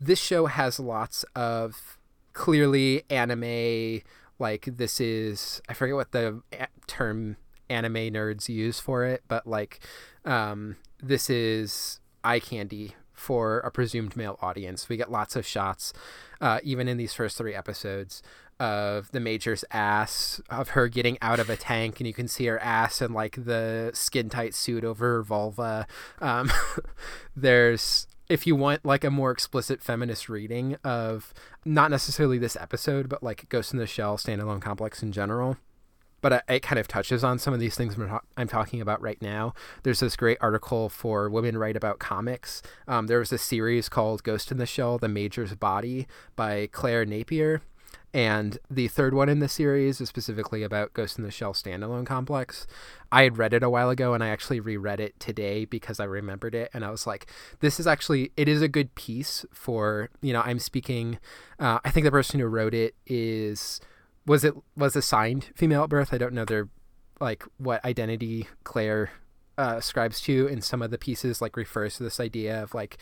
This show has lots of clearly anime like this is I forget what the term anime nerds use for it, but like um, this is eye candy for a presumed male audience. We get lots of shots, uh, even in these first three episodes, of the major's ass, of her getting out of a tank, and you can see her ass and like the skin tight suit over her vulva. Um, [laughs] there's, if you want like a more explicit feminist reading of not necessarily this episode, but like Ghost in the Shell standalone complex in general but it kind of touches on some of these things I'm talking about right now. There's this great article for Women Write About Comics. Um, there was a series called Ghost in the Shell The Major's Body by Claire Napier. And the third one in the series is specifically about Ghost in the Shell standalone complex. I had read it a while ago and I actually reread it today because I remembered it. And I was like, this is actually, it is a good piece for, you know, I'm speaking, uh, I think the person who wrote it is was it was assigned female at birth. I don't know their like what identity Claire uh, ascribes to in some of the pieces. Like refers to this idea of like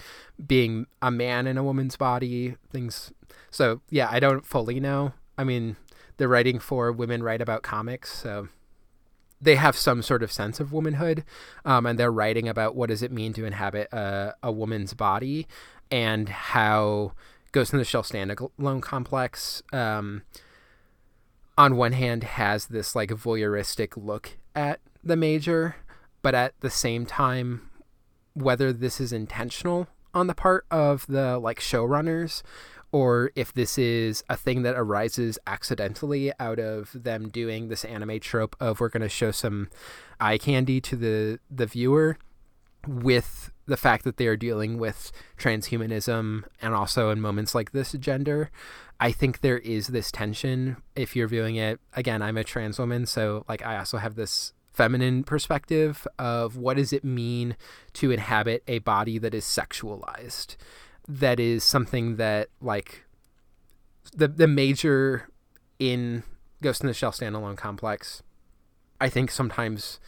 being a man in a woman's body. Things. So yeah, I don't fully know. I mean, they're writing for women write about comics, so they have some sort of sense of womanhood, um, and they're writing about what does it mean to inhabit a, a woman's body and how Ghost in the Shell standalone complex. Um, on one hand has this like voyeuristic look at the major, but at the same time, whether this is intentional on the part of the like showrunners or if this is a thing that arises accidentally out of them doing this anime trope of we're going to show some eye candy to the the viewer with the fact that they are dealing with transhumanism and also in moments like this gender I think there is this tension if you're viewing it. Again, I'm a trans woman, so like I also have this feminine perspective of what does it mean to inhabit a body that is sexualized. That is something that like the the major in Ghost in the Shell standalone complex. I think sometimes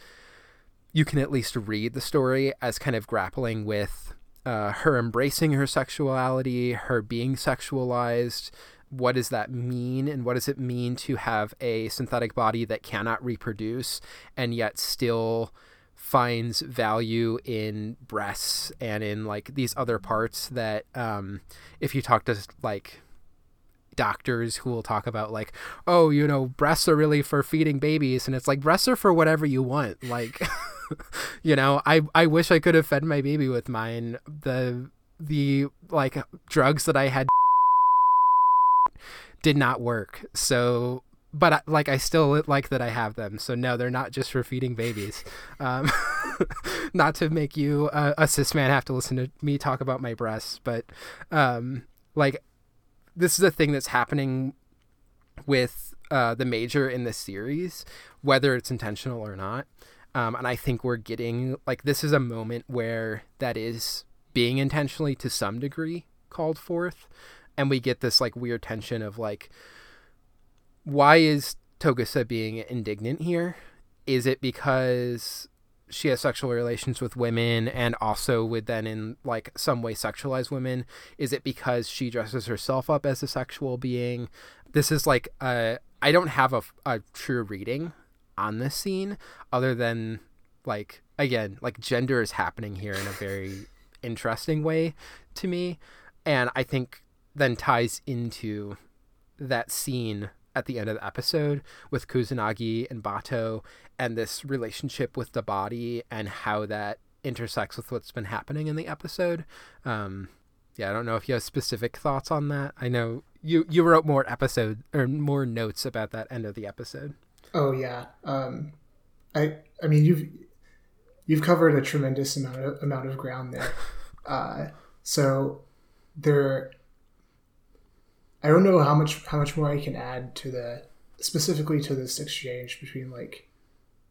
you can at least read the story as kind of grappling with uh, her embracing her sexuality, her being sexualized, what does that mean and what does it mean to have a synthetic body that cannot reproduce and yet still finds value in breasts and in like these other parts that um if you talk to like doctors who will talk about like oh you know breasts are really for feeding babies and it's like breasts are for whatever you want like [laughs] you know i i wish i could have fed my baby with mine. The the like drugs that i had did not work so but like I still like that I have them. So no, they're not just for feeding babies. [laughs] Um, [laughs] not to make you uh, a cis man have to listen to me talk about my breasts, but um, like this is a thing that's happening with uh, the major in the series, whether it's intentional or not. Um, and I think we're getting like this is a moment where that is being intentionally to some degree called forth, and we get this like weird tension of like why is Togusa being indignant here? Is it because she has sexual relations with women and also would then in like some way sexualize women? Is it because she dresses herself up as a sexual being? This is like a I don't have a, a true reading on this scene other than like again like gender is happening here in a very interesting way to me and I think then ties into that scene at the end of the episode with Kusanagi and Batou and this relationship with the body and how that intersects with what's been happening in the episode. Um, yeah, I don't know if you have specific thoughts on that. I know you you wrote more episode or more notes about that end of the episode. Oh yeah, um, I I mean you've you've covered a tremendous amount of amount of ground there. [laughs] Uh, so there I don't know how much how much more I can add to the specifically to this exchange between like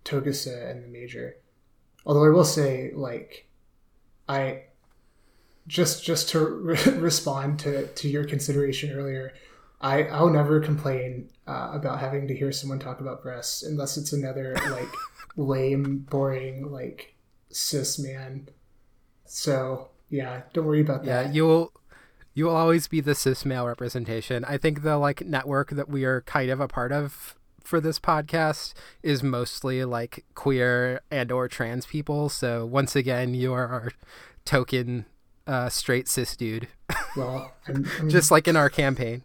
Togusa and the Major. Although I will say, like, I just just to re- [laughs] respond to to your consideration earlier, I I'll never complain uh, about having to hear someone talk about breasts unless it's another like [laughs] lame, boring like cis man. So yeah, don't worry about that. Yeah, you'll you will always be the cis male representation. I think the like network that we are kind of a part of for this podcast is mostly like queer and or trans people. So once again, you are our token uh, straight cis dude. Well, [laughs] I'm, I'm... just like in our campaign.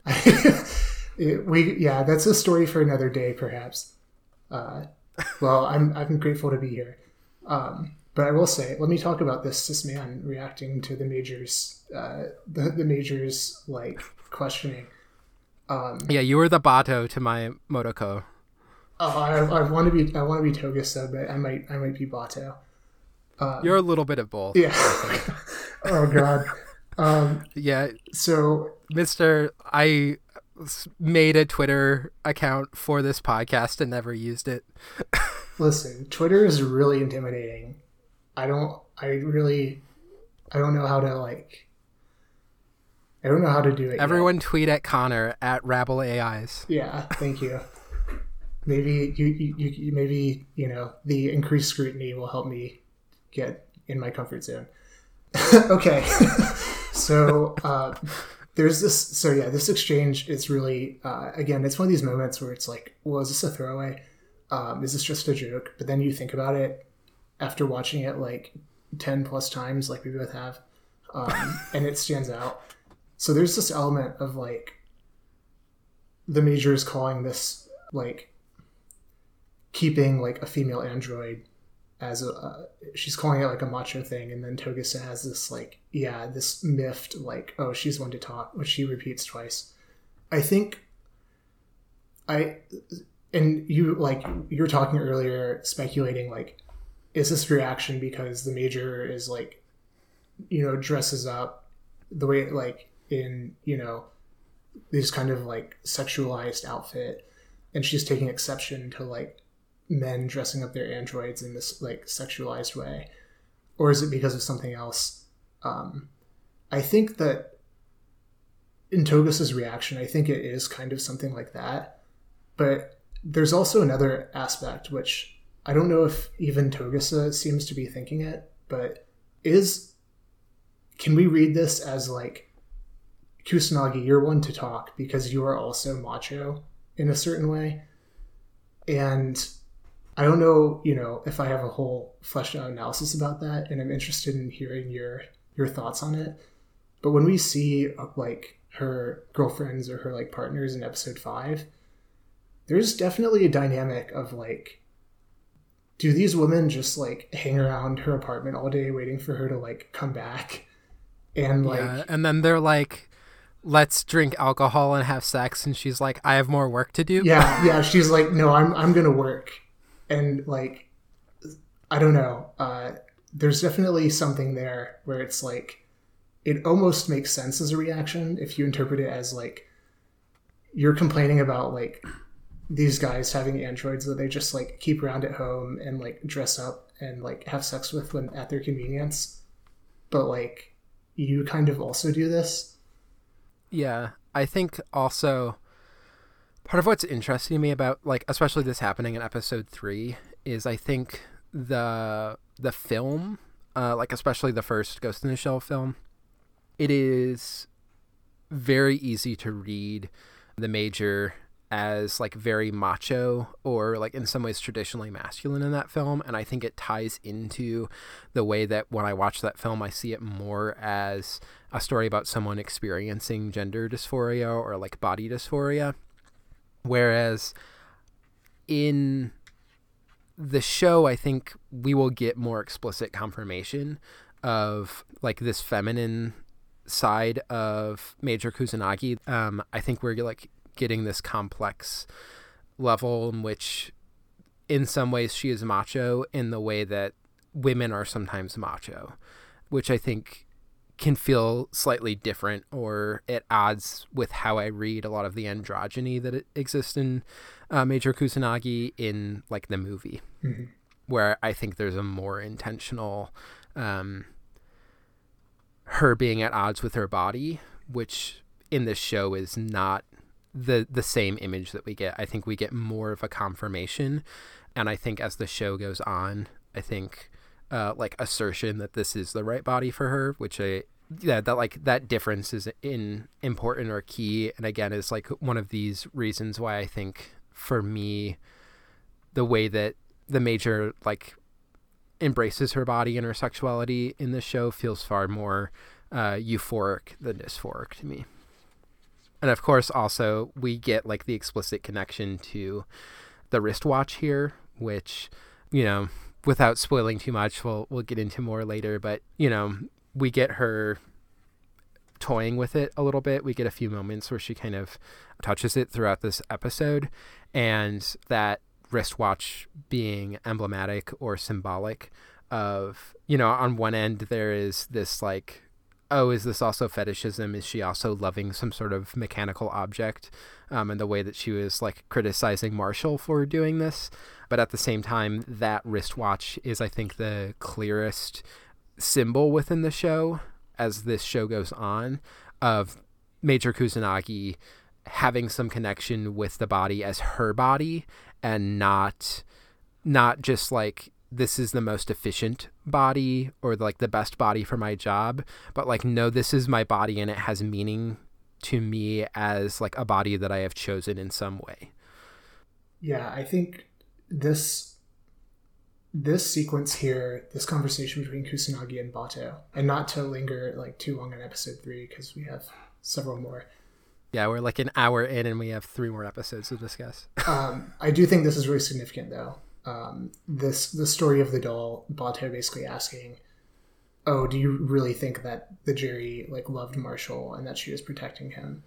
[laughs] we yeah, that's a story for another day, perhaps. Uh, well, I'm I'm grateful to be here. Um, but I will say, let me talk about this cis man reacting to the majors, uh, the the majors like questioning. Um, yeah, you were the Batou to my Motoko. Oh, I, I want to be I want to be Togusa, but I might I might be Batou. Um, You're a little bit of both. Yeah. [laughs] oh God. Um, yeah. So, Mister, I made a Twitter account for this podcast and never used it. [laughs] listen, Twitter is really intimidating. I don't. I really. I don't know how to like. I don't know how to do it. Everyone yet. tweet at Connor at Rabble AIs. Yeah, thank you. maybe you, you, you, maybe you know the increased scrutiny will help me get in my comfort zone. [laughs] okay, [laughs] so uh, there's this. So yeah, this exchange is really uh, again, it's one of these moments where it's like, well, is this a throwaway? Um, is this just a joke? But then you think about it, after watching it like 10 plus times like we both have um, [laughs] and it stands out. So there's this element of like the major is calling this like keeping like a female android as a uh, she's calling it like a macho thing and then togusa has this like yeah this miffed like oh she's one to talk which she repeats twice. I think i and you like you were talking earlier speculating like is this reaction because the major is like you know dresses up the way like in you know this kind of like sexualized outfit. And she's taking exception to like men dressing up their androids in this like sexualized way. Or is it because of something else? Um i think that in Togusa's reaction i think it is kind of something like that. But there's also another aspect which I don't know if even Togusa seems to be thinking it, but is can we read this as like Kusanagi, you're one to talk because you are also macho in a certain way. And I don't know, you know, if I have a whole fleshed out analysis about that, and I'm interested in hearing your your thoughts on it. But when we see like her girlfriends or her like partners in episode five, there's definitely a dynamic of like, do these women just like hang around her apartment all day waiting for her to like come back? And like, yeah, and then they're like, let's drink alcohol and have sex. And she's like i have more work to do. Yeah [laughs] yeah she's like no i'm i'm gonna work. And like i don't know uh there's definitely something there where it's like it almost makes sense as a reaction if you interpret it as like you're complaining about like these guys having androids that they just like keep around at home and like dress up and like have sex with when at their convenience. But like you kind of also do this. Yeah, I think also part of what's interesting to me about like especially this happening in episode 3 is I think the the film uh like especially the first Ghost in the Shell film it is very easy to read the major as like very macho or like in some ways traditionally masculine in that film and i think it ties into the way that when i watch that film i see it more as a story about someone experiencing gender dysphoria or like body dysphoria whereas in the show i think we will get more explicit confirmation of like this feminine side of Major Kusanagi. Um, I think we're like getting this complex level in which in some ways she is macho in the way that women are sometimes macho which i think can feel slightly different or at odds with how i read a lot of the androgyny that exists in uh, major kusanagi in like the movie mm-hmm. where i think there's a more intentional um, her being at odds with her body which in this show is not the the same image that we get. I think we get more of a confirmation, and I think as the show goes on, I think uh, like assertion that this is the right body for her, which I yeah that like that difference is in important or key, and again is like one of these reasons why I think for me the way that the major like embraces her body and her sexuality in the show feels far more uh, euphoric than dysphoric to me and of course also we get like the explicit connection to the wristwatch here which you know without spoiling too much we'll we'll get into more later but you know we get her toying with it a little bit. We get a few moments where she kind of touches it throughout this episode and that wristwatch being emblematic or symbolic of you know on one end there is this like oh, is this also fetishism? Is she also loving some sort of mechanical object? Um, and the way that she was like criticizing Marshall for doing this. But at the same time, that wristwatch is, I think, the clearest symbol within the show as this show goes on of Major Kusanagi having some connection with the body as her body and not not just like this is the most efficient body or like the best body for my job but like no this is my body and it has meaning to me as like a body that i have chosen in some way. Yeah i think this this sequence here this conversation between kusanagi and batou and not to linger like too long on episode three because we have several more. Yeah we're like an hour in and we have three more episodes to discuss. [laughs] Um, i do think this is really significant though um, this the story of the doll, Batou basically asking, "Oh, do you really think that the Jeri like loved Marshall and that she was protecting him?"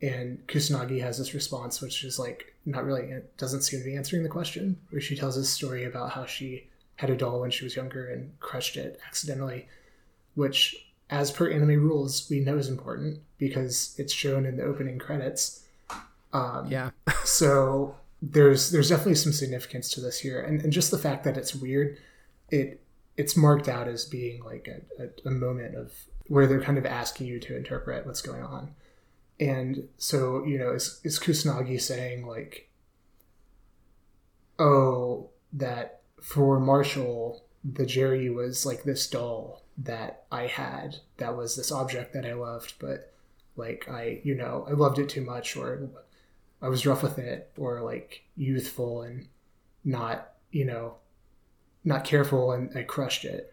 And Kusanagi has this response, which is like not really it doesn't seem to be answering the question. Where she tells this story about how she had a doll when she was younger and crushed it accidentally, which, as per anime rules, we know is important because it's shown in the opening credits. Um, yeah. [laughs] so there's there's definitely some significance to this here, and, and just the fact that it's weird, it it's marked out as being like a, a, a moment of where they're kind of asking you to interpret what's going on, and so you know is is Kusanagi saying like, oh that for Marshall the Jeri was like this doll that I had that was this object that I loved, but like I, you know, I loved it too much, or I was rough with it, or like youthful and not, you know, not careful and I crushed it.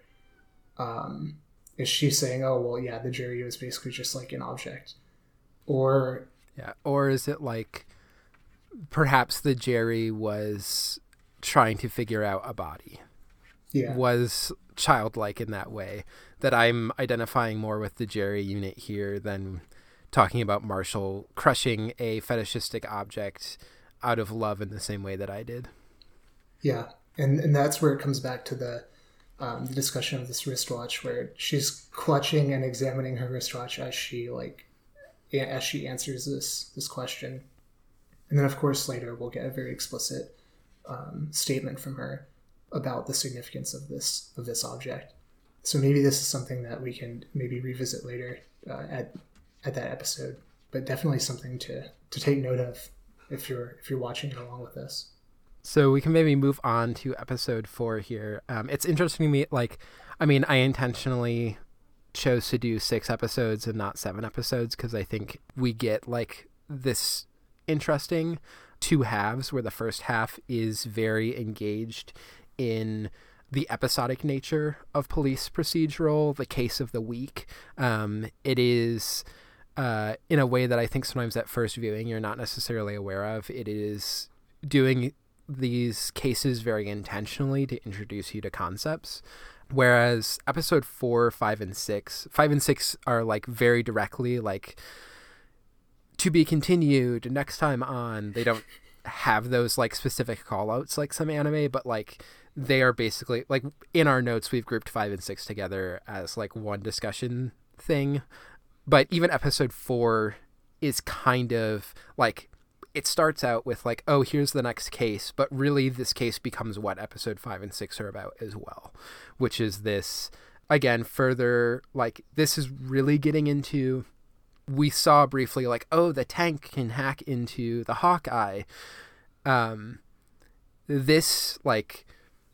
Um, is she saying, "Oh well, yeah, the Jeri was basically just like an object," or yeah, or is it like perhaps the Jeri was trying to figure out a body? Yeah, was childlike in that way that I'm identifying more with the Jeri unit here than talking about Marshall crushing a fetishistic object out of love in the same way that I did. Yeah, and and that's where it comes back to the um, the discussion of this wristwatch, where she's clutching and examining her wristwatch as she like as she answers this this question, and then of course later we'll get a very explicit um, statement from her about the significance of this of this object. So maybe this is something that we can maybe revisit later uh, at at that episode, but definitely something to to take note of if you're if you're watching it along with us. So we can maybe move on to episode four here. Um, it's interesting to me, like, I mean, I intentionally chose to do six episodes and not seven episodes because I think we get like this interesting two halves where the first half is very engaged in the episodic nature of police procedural, the case of the week. Um, it is uh, in a way that I think sometimes at first viewing you're not necessarily aware of. It is doing these cases very intentionally to introduce you to concepts. Whereas episode four, five, and six, five and six are like very directly like to be continued next time on. They don't have those like specific call outs like some anime, but like they are basically like in our notes we've grouped five and six together as like one discussion thing but even episode four is kind of like it starts out with like oh here's the next case but really this case becomes what episode five and six are about as well which is this again further like this is really getting into we saw briefly like oh the tank can hack into the hawkeye. Um this like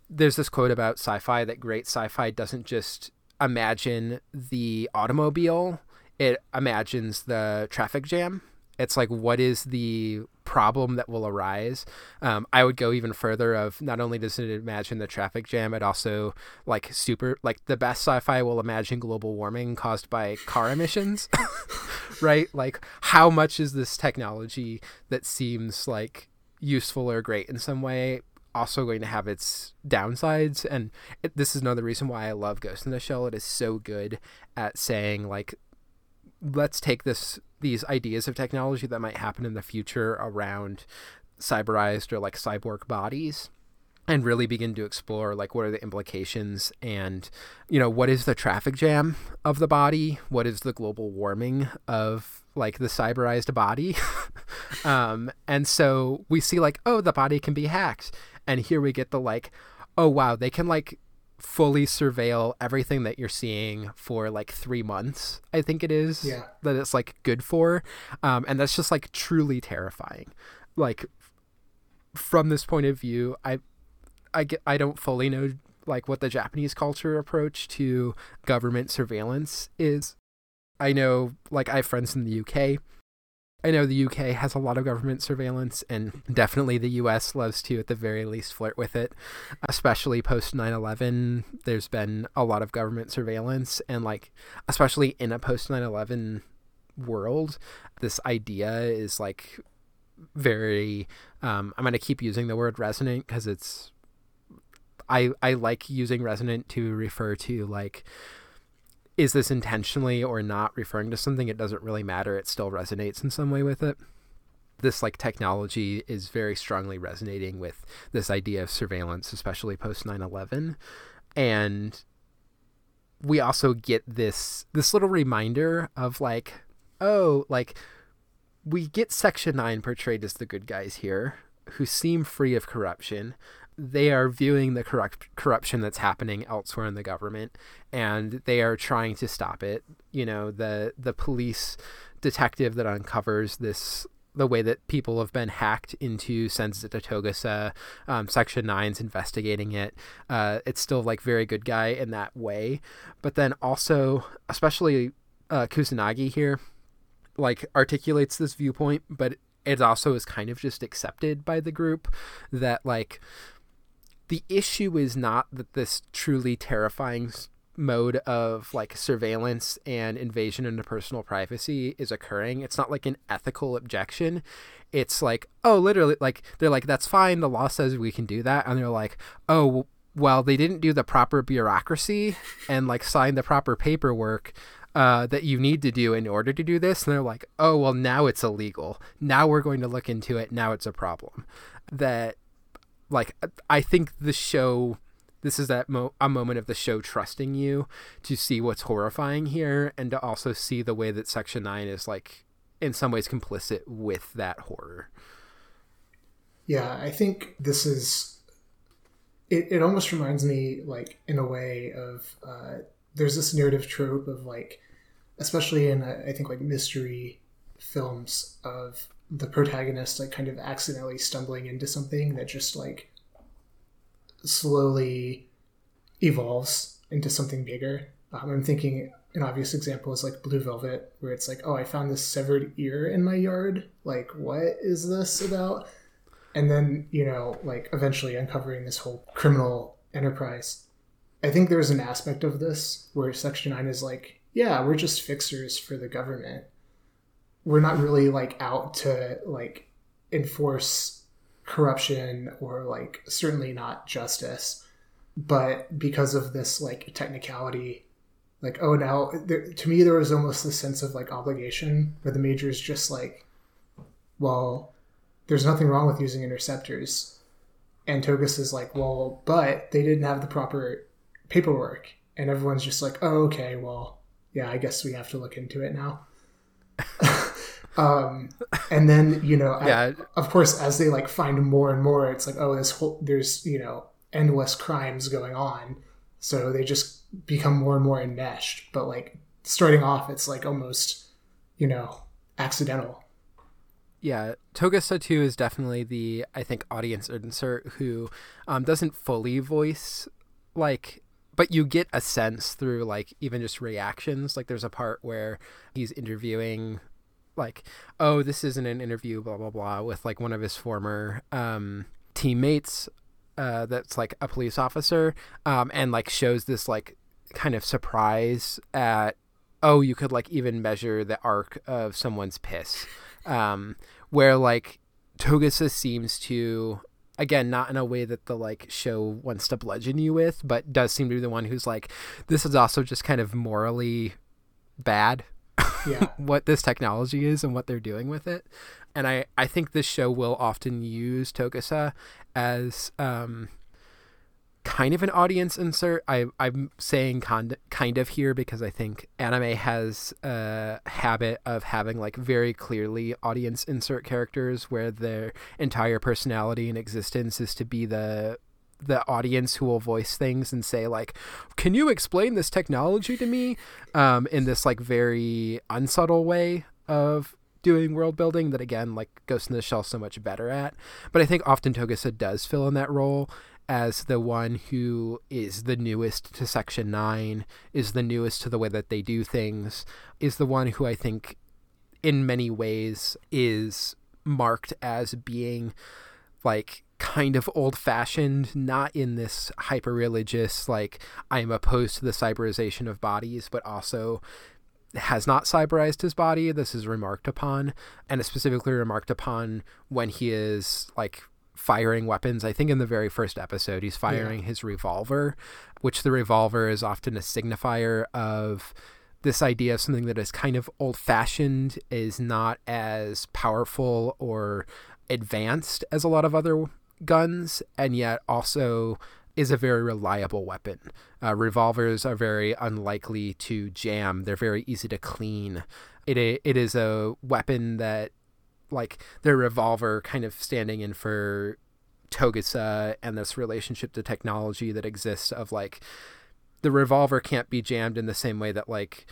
there's this quote about sci-fi that great sci-fi doesn't just imagine the automobile it imagines the traffic jam. It's like what is the problem that will arise? Um, i would go even further of not only does it imagine the traffic jam it also like super like the best sci-fi will imagine global warming caused by car emissions [laughs] right? Like how much is this technology that seems like useful or great in some way also going to have its downsides? And it, this is another reason why i love ghost in the shell. It is so good at saying like let's take this these ideas of technology that might happen in the future around cyberized or like cyborg bodies and really begin to explore like what are the implications and you know what is the traffic jam of the body? What is the global warming of like the cyberized body? [laughs] Um and so we see like oh the body can be hacked. And here we get the like oh wow they can like fully surveil everything that you're seeing for like three months i think it is yeah. that it's like good for. Um, and that's just like truly terrifying. Like from this point of view i i get i don't fully know like what the japanese culture approach to government surveillance is. I know like i have friends in the uk I know the UK has a lot of government surveillance, and definitely the US loves to, at the very least, flirt with it. Especially post 9 11, there's been a lot of government surveillance, and like, especially in a post 9 11 world, this idea is like very. Um, I'm going to keep using the word resonant because it's. I, I like using resonant to refer to like is this intentionally or not referring to something? It doesn't really matter. It still resonates in some way with it. This like technology is very strongly resonating with this idea of surveillance especially post 9-11 and we also get this this little reminder of like oh like we get section 9 portrayed as the good guys here who seem free of corruption they are viewing the corrupt corruption that's happening elsewhere in the government and they are trying to stop it you know the the police detective that uncovers this the way that people have been hacked into Senzu Togusa, um, Section 9's investigating it. Uh, it's still like very good guy in that way. But then also, especially uh, Kusanagi here, like articulates this viewpoint, but it also is kind of just accepted by the group that like the issue is not that this truly terrifying mode of like surveillance and invasion into personal privacy is occurring. It's not like an ethical objection. It's like, oh, literally, like they're like, that's fine. The law says we can do that. And they're like, oh, well, they didn't do the proper bureaucracy and like sign the proper paperwork uh, that you need to do in order to do this. And they're like, oh, well, now it's illegal. Now we're going to look into it. Now it's a problem. That, like, I think the show this is that mo- a moment of the show trusting you to see what's horrifying here and to also see the way that section 9 is like in some ways complicit with that horror. Yeah i think this is it, it almost reminds me like in a way of uh, there's this narrative trope of like especially in uh, i think like mystery films of the protagonist like kind of accidentally stumbling into something that just like slowly evolves into something bigger. Um, I'm thinking an obvious example is like Blue Velvet, where it's like, oh, I found this severed ear in my yard. Like, what is this about? And then, you know, like eventually uncovering this whole criminal enterprise. I think there's an aspect of this where Section 9 is like, yeah, we're just fixers for the government. We're not really like out to like enforce corruption or like certainly not justice. But because of this like technicality like oh now there, to me there was almost the sense of like obligation where the major is just like well there's nothing wrong with using interceptors. And Togusa is like well but they didn't have the proper paperwork. And everyone's just like oh okay well yeah i guess we have to look into it now [laughs] um, and then you know, yeah. I, of course, as they like find more and more, it's like, oh, this whole there's you know endless crimes going on, so they just become more and more enmeshed. But like starting off, it's like almost you know accidental. Yeah, Togusa too is definitely the I think audience insert who um, doesn't fully voice like but you get a sense through like even just reactions like there's a part where he's interviewing like, oh, this isn't an interview, blah blah blah, with like one of his former um, teammates uh, that's like a police officer, um, and like shows this like kind of surprise at, oh, you could like even measure the arc of someone's piss, um, where like Togusa seems to again not in a way that the like show wants to bludgeon you with but does seem to be the one who's like this is also just kind of morally bad yeah. [laughs] what this technology is and what they're doing with it. And I, I think this show will often use Togusa as um, kind of an audience insert. I, I'm saying kind, kind of here because I think anime has a habit of having like very clearly audience insert characters where their entire personality and existence is to be the the audience who will voice things and say like can you explain this technology to me? Um, in this like very unsubtle way of doing world building that again like ghost in the shell so much better at. But i think often togusa does fill in that role as the one who is the newest to section 9 is the newest to the way that they do things is the one who i think in many ways is marked as being like kind of old fashioned, not in this hyper religious, like, I am opposed to the cyberization of bodies, but also has not cyberized his body. This is remarked upon, and it's specifically remarked upon when he is like firing weapons. I think in the very first episode, he's firing yeah. his revolver, which the revolver is often a signifier of this idea of something that is kind of old fashioned, is not as powerful or advanced as a lot of other guns and yet also is a very reliable weapon. Uh, revolvers are very unlikely to jam. They're very easy to clean. It it is a weapon that, like their revolver, kind of standing in for Togusa and this relationship to technology that exists of like the revolver can't be jammed in the same way that like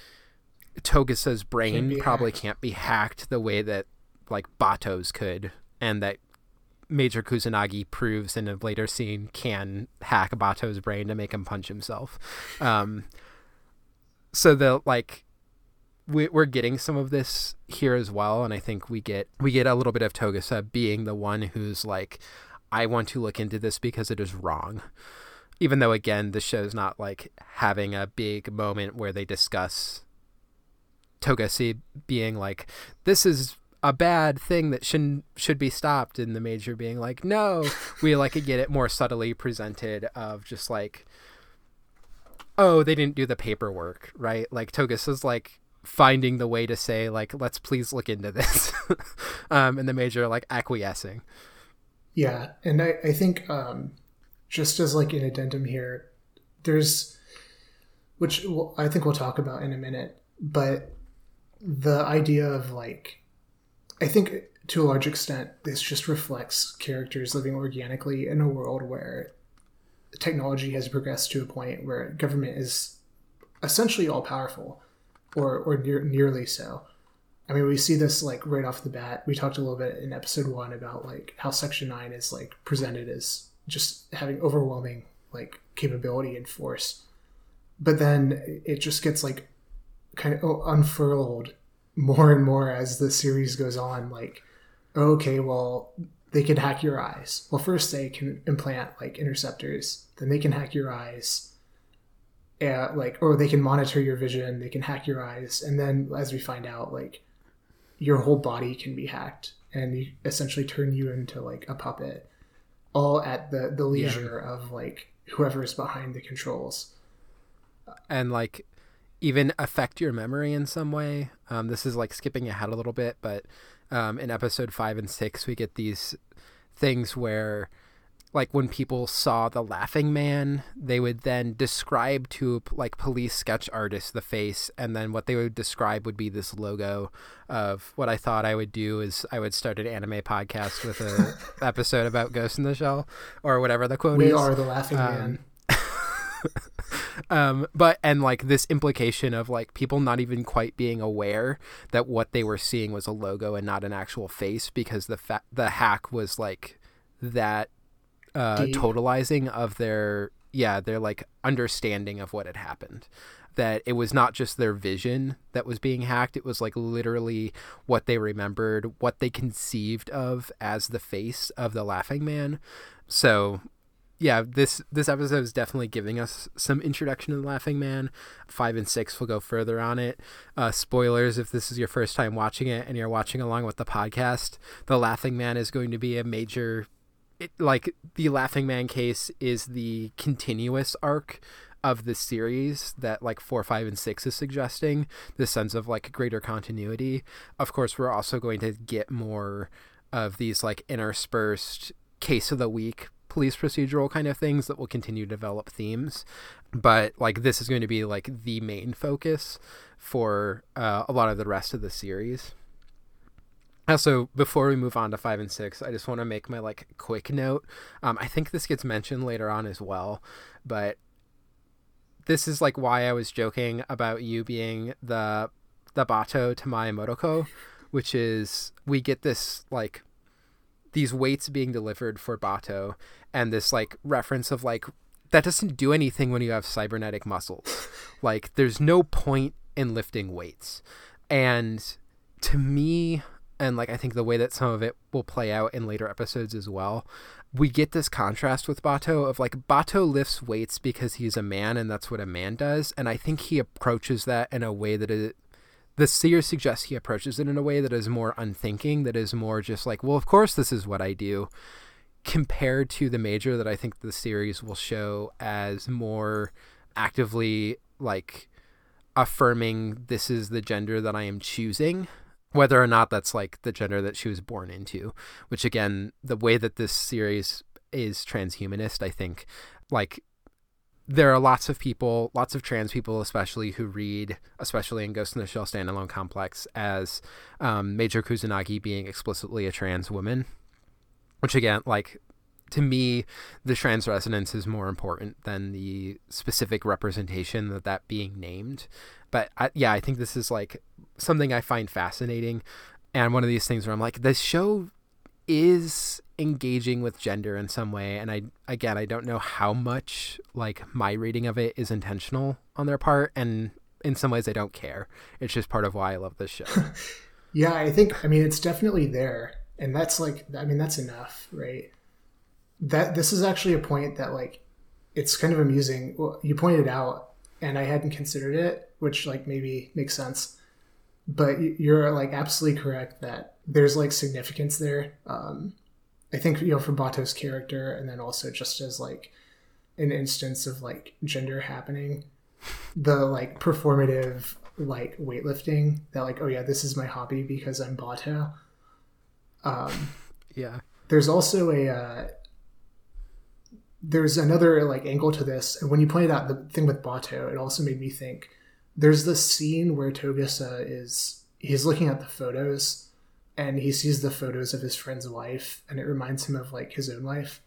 Togusa's brain can't probably hacked. can't be hacked the way that like Batou's could and that Major Kusanagi proves in a later scene can hack Batou's brain to make him punch himself. Um, so the like we, we're getting some of this here as well, and I think we get we get a little bit of Togusa being the one who's like, I want to look into this because it is wrong. Even though again, the show's not like having a big moment where they discuss Togusa being like, this is a bad thing that should should be stopped and the major being like no [laughs] we like to get it more subtly presented of just like oh they didn't do the paperwork right? Like Togusa is like finding the way to say like let's please look into this. [laughs] Um and the major like acquiescing. Yeah and i i think um just as like an addendum here there's which i think we'll talk about in a minute but the idea of like I think to a large extent, this just reflects characters living organically in a world where technology has progressed to a point where government is essentially all powerful, or or near, nearly so. I mean, we see this like right off the bat. We talked a little bit in episode one about like how Section Nine is like presented as just having overwhelming like capability and force, but then it just gets like kind of unfurled more and more as the series goes on like okay well they can hack your eyes well first they can implant like interceptors then they can hack your eyes uh, like or they can monitor your vision they can hack your eyes and then as we find out like your whole body can be hacked and you essentially turn you into like a puppet all at the the leisure yeah. of like whoever is behind the controls and like even affect your memory in some way. Um, this is like skipping ahead a little bit, but um, in episode five and six, we get these things where, like, when people saw the laughing man, they would then describe to like police sketch artists the face, and then what they would describe would be this logo of what I thought I would do is I would start an anime podcast with a [laughs] episode about Ghost in the Shell or whatever the quote we is. We are the laughing um, man. Um, but and like this implication of like people not even quite being aware that what they were seeing was a logo and not an actual face because the fa- the hack was like that uh, totalizing of their yeah their like understanding of what had happened. That it was not just their vision that was being hacked it was like literally what they remembered what they conceived of as the face of the laughing man. So yeah, this this episode is definitely giving us some introduction to the Laughing Man. Five and six will go further on it. Uh, spoilers if this is your first time watching it and you're watching along with the podcast, the Laughing Man is going to be a major. It, like the Laughing Man case is the continuous arc of the series that like four, five, and six is suggesting the sense of like greater continuity. Of course, we're also going to get more of these like interspersed case of the week police procedural kind of things that will continue to develop themes. But like this is going to be like the main focus for uh, a lot of the rest of the series. Also before we move on to five and six i just want to make my like quick note. Um, i think this gets mentioned later on as well but this is like why i was joking about you being the the batou to my Motoko, which is we get this like these weights being delivered for Batou and this like reference of like that doesn't do anything when you have cybernetic muscles. [laughs] like there's no point in lifting weights. And to me and like I think the way that some of it will play out in later episodes as well, we get this contrast with Batou of like Batou lifts weights because he's a man and that's what a man does and I think he approaches that in a way that it the seer suggests he approaches it in a way that is more unthinking, that is more just like, well, of course, this is what I do, compared to the major that I think the series will show as more actively like affirming this is the gender that I am choosing, whether or not that's like the gender that she was born into, which again, the way that this series is transhumanist, I think, like there are lots of people, lots of trans people, especially who read, especially in Ghost in the Shell standalone complex, as um, Major Kusanagi being explicitly a trans woman. Which again, like to me, the trans resonance is more important than the specific representation that that being named. But I, yeah, I think this is like something I find fascinating, and one of these things where I'm like, this show is engaging with gender in some way and i again i don't know how much like my reading of it is intentional on their part and in some ways I don't care. It's just part of why I love this show. [laughs] yeah, I think I mean it's definitely there, and that's like I mean that's enough, right? That this is actually a point that like it's kind of amusing. Well, you pointed out, and I hadn't considered it, which like maybe makes sense. But you're like absolutely correct that there's like significance there. Um, I think you know for Batou's character, and then also just as like an instance of like gender happening, the like performative like weightlifting that like oh yeah this is my hobby because I'm Batou. Um, yeah. There's also a uh, there's another like angle to this, and when you pointed out the thing with Bato, it also made me think. There's this scene where Togusa is he's looking at the photos and he sees the photos of his friend's wife and it reminds him of like his own life.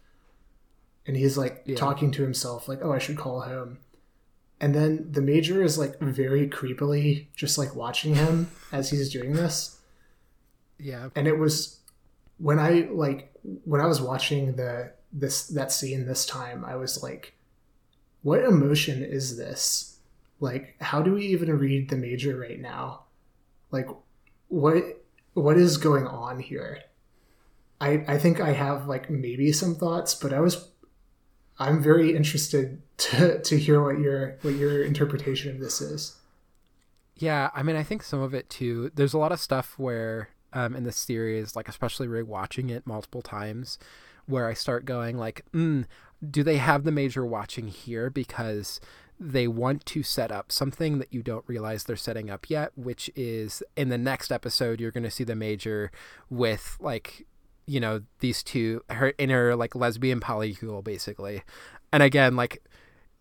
And he's like yeah. talking to himself like oh i should call home. And then the major is like mm. very creepily just like watching him [laughs] as he's doing this. Yeah. And it was when i like when i was watching the this that scene this time i was like what emotion is this? Like how do we even read the major right now? Like what what is going on here? I I think I have like maybe some thoughts, but I was I'm very interested [laughs] to to hear what your what your interpretation of this is. Yeah, I mean, I think some of it too. There's a lot of stuff where um, in the series, like especially rewatching it multiple times, where I start going like, mm, do they have the major watching here because they want to set up something that you don't realize they're setting up yet, which is in the next episode, you're going to see the major with like, you know, these two, her inner like lesbian polycule basically. And again, like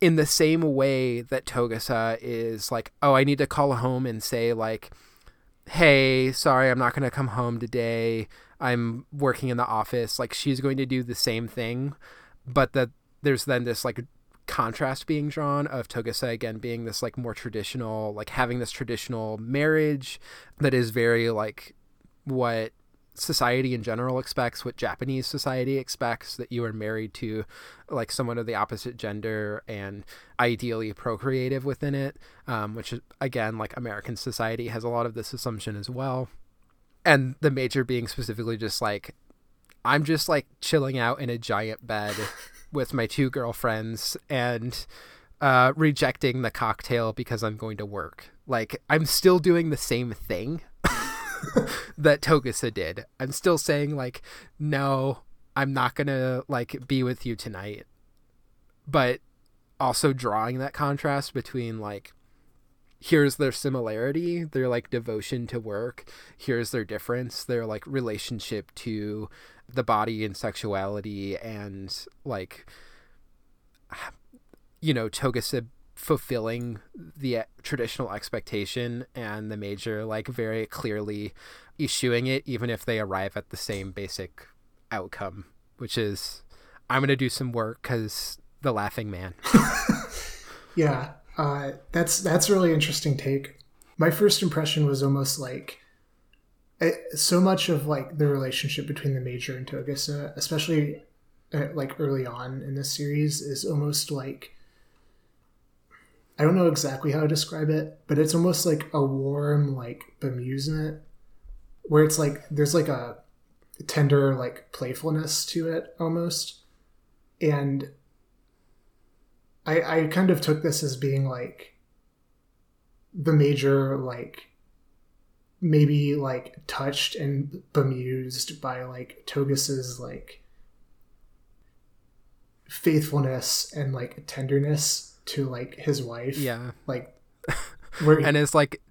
in the same way that Togusa is like, oh, I need to call home and say like, hey, sorry, I'm not going to come home today. I'm working in the office. Like she's going to do the same thing, but that there's then this like contrast being drawn of Togusa again being this like more traditional, like having this traditional marriage that is very like what society in general expects, what Japanese society expects that you are married to like someone of the opposite gender and ideally procreative within it, um, which again like American society has a lot of this assumption as well. And the major being specifically just like I'm just like chilling out in a giant bed [laughs] with my two girlfriends and uh, rejecting the cocktail because I'm going to work. Like I'm still doing the same thing [laughs] that Togusa did. I'm still saying like, no, I'm not gonna like be with you tonight. But also drawing that contrast between like here's their similarity their like devotion to work here's their difference their like relationship to the body and sexuality and like you know Togusa fulfilling the traditional expectation and the major like very clearly issuing it even if they arrive at the same basic outcome which is i'm going to do some work cuz the laughing man. [laughs] Yeah uh, that's that's a really interesting take. My first impression was almost like so much of like the relationship between the major and Togusa, especially uh, like early on in this series, is almost like I don't know exactly how to describe it, but it's almost like a warm like bemusement, where it's like there's like a tender like playfulness to it almost, and I I kind of took this as being like the major like maybe like touched and bemused by like Togusa's like faithfulness and like tenderness to like his wife. Yeah. Like [laughs] where he, and it's like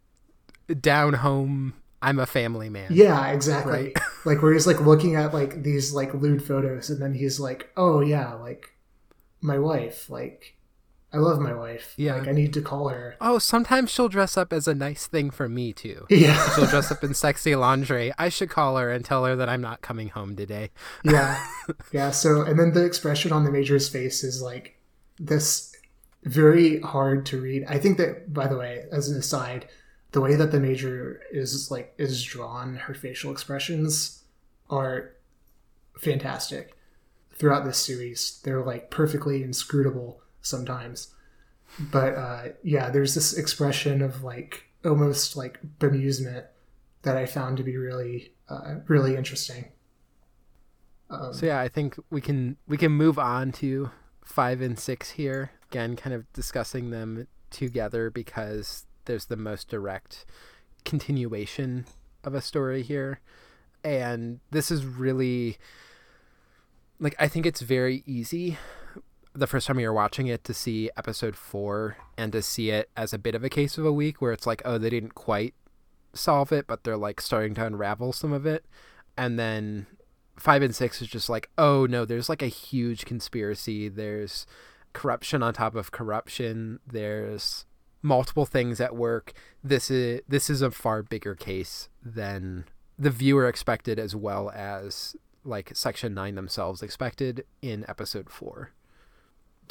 down home I'm a family man. Yeah, exactly. Right? [laughs] like where he's like looking at like these like lewd photos and then he's like, "Oh yeah, like my wife, like I love my wife. Yeah. Like I need to call her. Oh, sometimes she'll dress up as a nice thing for me too. [laughs] Yeah. she'll dress up in sexy lingerie. I should call her and tell her that I'm not coming home today. [laughs] yeah. [laughs] Yeah. So and then the expression on the major's face is like this very hard to read. I think that by the way, as an aside, the way that the major is like is drawn, her facial expressions are fantastic throughout this series. They're like perfectly inscrutable sometimes. but uh, yeah, there's this expression of like almost like bemusement that I found to be really uh, really interesting. Um, so yeah, I think we can we can move on to five and six here again, kind of discussing them together because there's the most direct continuation of a story here, and this is really like I think it's very easy the first time you're watching it to see episode four and to see it as a bit of a case of a week where it's like, oh, they didn't quite solve it, but they're like starting to unravel some of it. And then five and six is just like, oh no, there's like a huge conspiracy. There's corruption on top of corruption. There's multiple things at work. This is this is a far bigger case than the viewer expected as well as like section 9 themselves expected in episode 4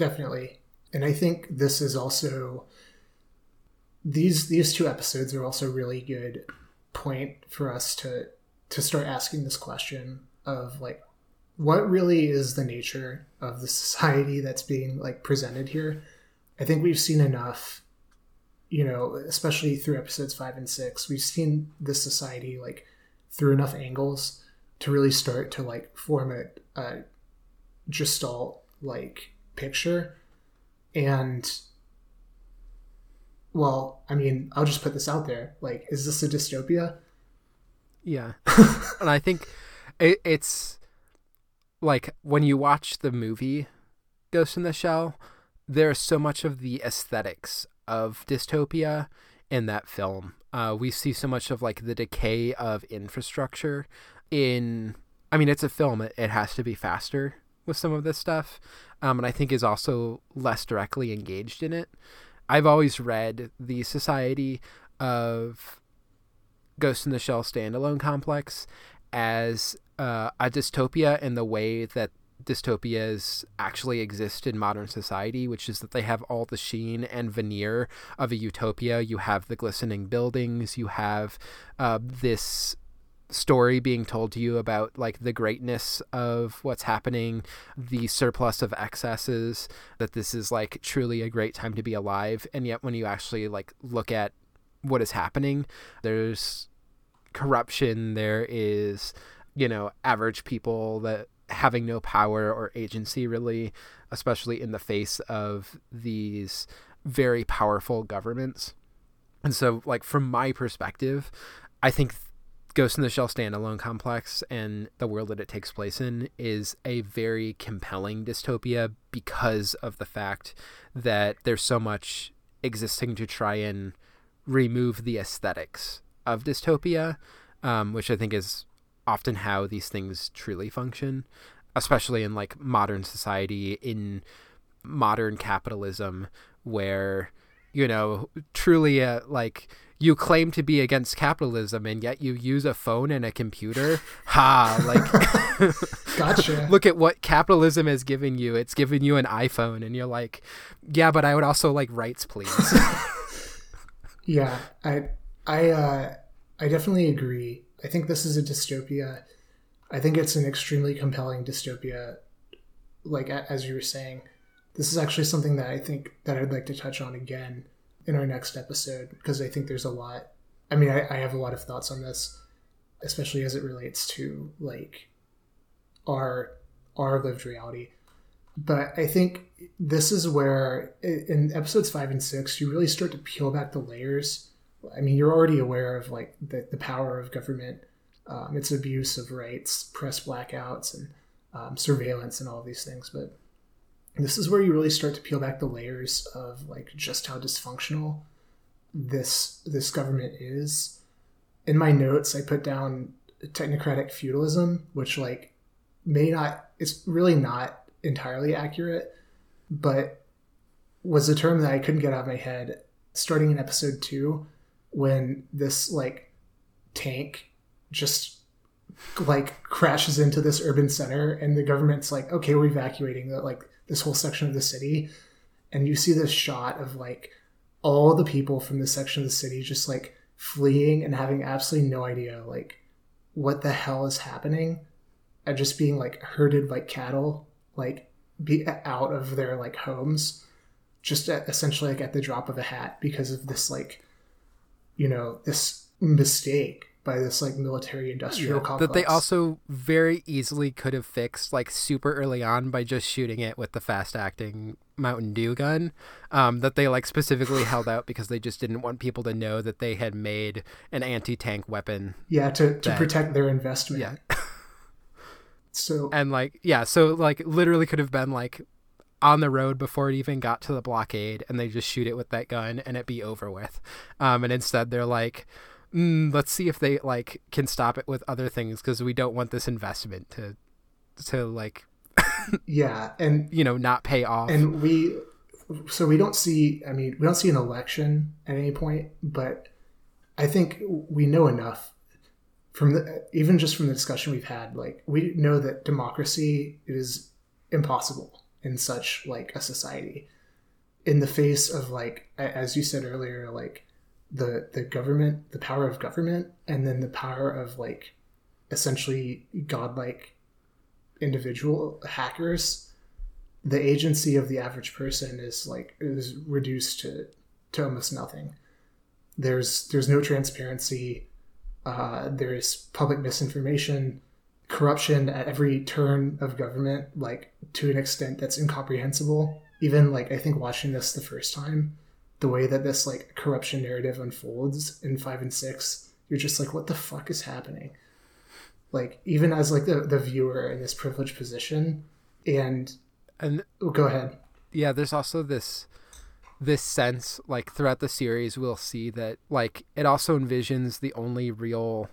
definitely. And i think this is also these these two episodes are also really good point for us to to start asking this question of like what really is the nature of the society that's being like presented here? I think we've seen enough you know especially through episodes 5 and 6 we've seen this society like through enough angles to really start to like form a, a gestalt like picture. And well i mean i'll just put this out there. Like is this a dystopia? Yeah. [laughs] And i think it, it's like when you watch the movie ghost in the shell there's so much of the aesthetics of dystopia in that film. Uh, we see so much of like the decay of infrastructure in I mean it's a film. It, it has to be faster with some of this stuff um, and I think is also less directly engaged in it. I've always read the Society of Ghost in the Shell standalone complex as uh, a dystopia in the way that dystopias actually exist in modern society, which is that they have all the sheen and veneer of a utopia. You have the glistening buildings, you have uh, this story being told to you about like the greatness of what's happening, the surplus of excesses, that this is like truly a great time to be alive. And yet when you actually like look at what is happening, there's corruption, there is, you know, average people that having no power or agency really, especially in the face of these very powerful governments. And so like from my perspective, I think Ghost in the Shell standalone complex and the world that it takes place in is a very compelling dystopia because of the fact that there's so much existing to try and remove the aesthetics of dystopia, um, which I think is often how these things truly function, especially in like modern society, in modern capitalism, where, you know, truly uh, like you claim to be against capitalism and yet you use a phone and a computer? Ha like [laughs] gotcha. [laughs] look at what capitalism has given you. It's given you an iphone and you're like yeah but i would also like rights please. [laughs] Yeah i i uh i definitely agree. I think this is a dystopia. I think it's an extremely compelling dystopia like as you were saying. This is actually something that i think that i'd like to touch on again in our next episode because I think there's a lot. I mean, I, I have a lot of thoughts on this, especially as it relates to like our our lived reality. But I think this is where in episodes five and six, you really start to peel back the layers. I mean, you're already aware of like the, the power of government, um, its abuse of rights, press blackouts, and um, surveillance, and all these things. But this is where you really start to peel back the layers of like just how dysfunctional this this government is. In my notes, I put down technocratic feudalism, which like may not it's really not entirely accurate, but was a term that I couldn't get out of my head starting in episode two when this like tank just like crashes into this urban center and the government's like okay we're evacuating like this whole section of the city and you see this shot of like all the people from this section of the city just like fleeing and having absolutely no idea like what the hell is happening and just being like herded like cattle like be out of their like homes just at, essentially like at the drop of a hat because of this like you know this mistake by this like military industrial Yeah, complex that they also very easily could have fixed like super early on by just shooting it with the fast acting Mountain Dew gun. Um, that they like specifically held out because they just didn't want people to know that they had made an anti tank weapon. yeah to, to that- protect their investment Yeah. [laughs] so And like yeah, so like literally could have been like on the road before it even got to the blockade and they just shoot it with that gun and it be over with. Um, and instead they're like mm, let's see if they like can stop it with other things because we don't want this investment to to like [laughs] yeah and you know not pay off. and we so we don't see i mean we don't see an election at any point but i think we know enough from the even just from the discussion we've had like we know that democracy is impossible in such like a society. In the face of like as you said earlier like the the government the power of government and then the power of like essentially godlike individual hackers the agency of the average person is like is reduced to to almost nothing. There's there's no transparency. Uh, there's public misinformation corruption at every turn of government like to an extent that's incomprehensible. Even like i think watching this the first time the way that this like corruption narrative unfolds in five and six you're just like what the fuck is happening? Like even as like the, the viewer in this privileged position and and oh, go ahead. Yeah there's also this this sense like throughout the series we'll see that like it also envisions the only real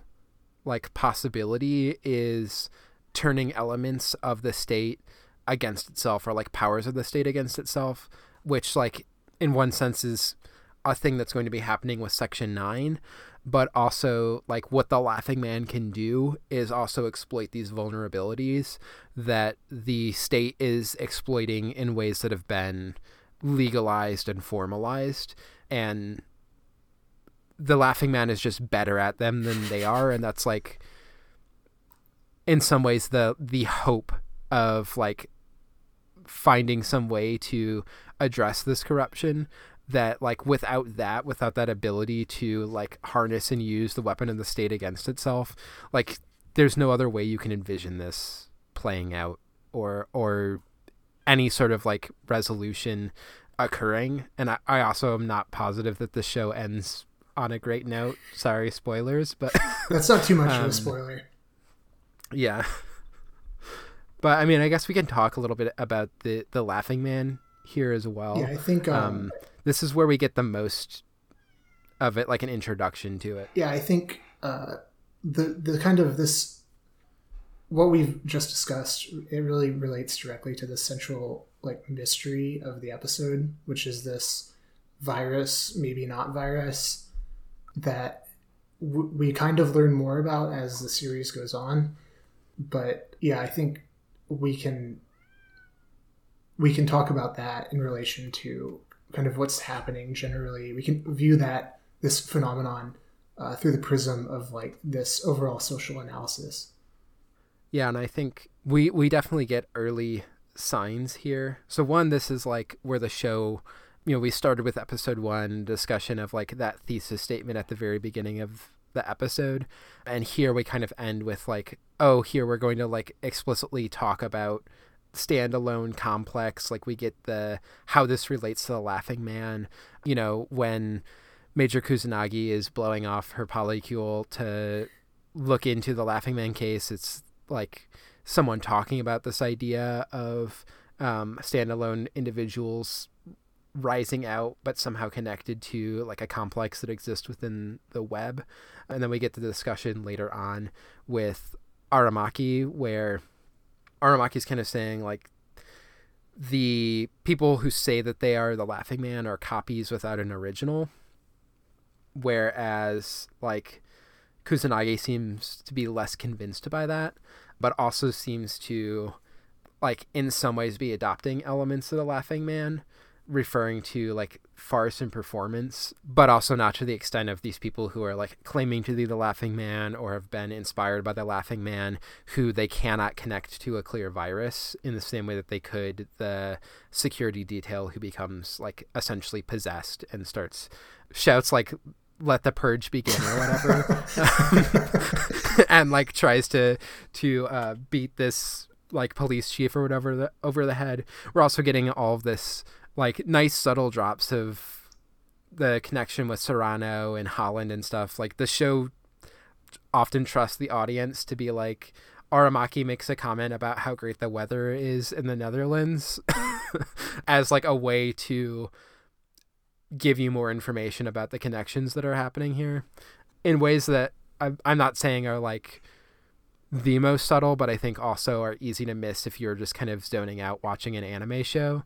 like possibility is turning elements of the state against itself or like powers of the state against itself which like in one sense is a thing that's going to be happening with section 9 but also like what the laughing man can do is also exploit these vulnerabilities that the state is exploiting in ways that have been legalized and formalized and the laughing man is just better at them than they are and that's like in some ways the the hope of like finding some way to address this corruption that like without that without that ability to like harness and use the weapon of the state against itself like there's no other way you can envision this playing out or or any sort of like resolution occurring. And I, I also am not positive that the show ends on a great note. Sorry spoilers but [laughs] that's not too much of Um, a spoiler. yeah. But i mean i guess we can talk a little bit about the the laughing man here as well yeah i think um, um, this is where we get the most of it, like an introduction to it. yeah i think uh, the the kind of this what we've just discussed it really relates directly to the central like mystery of the episode which is this virus maybe not virus that w- we kind of learn more about as the series goes on but yeah i think we can we can talk about that in relation to kind of what's happening generally. We can view that this phenomenon uh, through the prism of like this overall social analysis. Yeah, and I think we we definitely get early signs here. So one, this is like where the show, you know, we started with episode one discussion of like that thesis statement at the very beginning of the episode, and here we kind of end with like, oh, here we're going to like explicitly talk about standalone complex like we get the how this relates to the laughing man you know when major kusanagi is blowing off her polycule to look into the laughing man case it's like someone talking about this idea of um, standalone individuals rising out but somehow connected to like a complex that exists within the web. And then we get the discussion later on with aramaki where aramaki's kind of saying like the people who say that they are the laughing man are copies without an original. Whereas like kusanagi seems to be less convinced by that but also seems to like in some ways be adopting elements of the laughing man referring to like farce and performance, but also not to the extent of these people who are like claiming to be the Laughing Man or have been inspired by the Laughing Man, who they cannot connect to a clear virus in the same way that they could the security detail who becomes like essentially possessed and starts shouts like let the purge begin or whatever [laughs] and like tries to to uh, beat this like police chief or whatever the, over the head. We're also getting all of this like nice subtle drops of the connection with Serano and Holland and stuff. Like the show often trusts the audience to be like Aramaki makes a comment about how great the weather is in the Netherlands [laughs] as like a way to give you more information about the connections that are happening here in ways that I'm not saying are like the most subtle, but I think also are easy to miss if you're just kind of zoning out watching an anime show.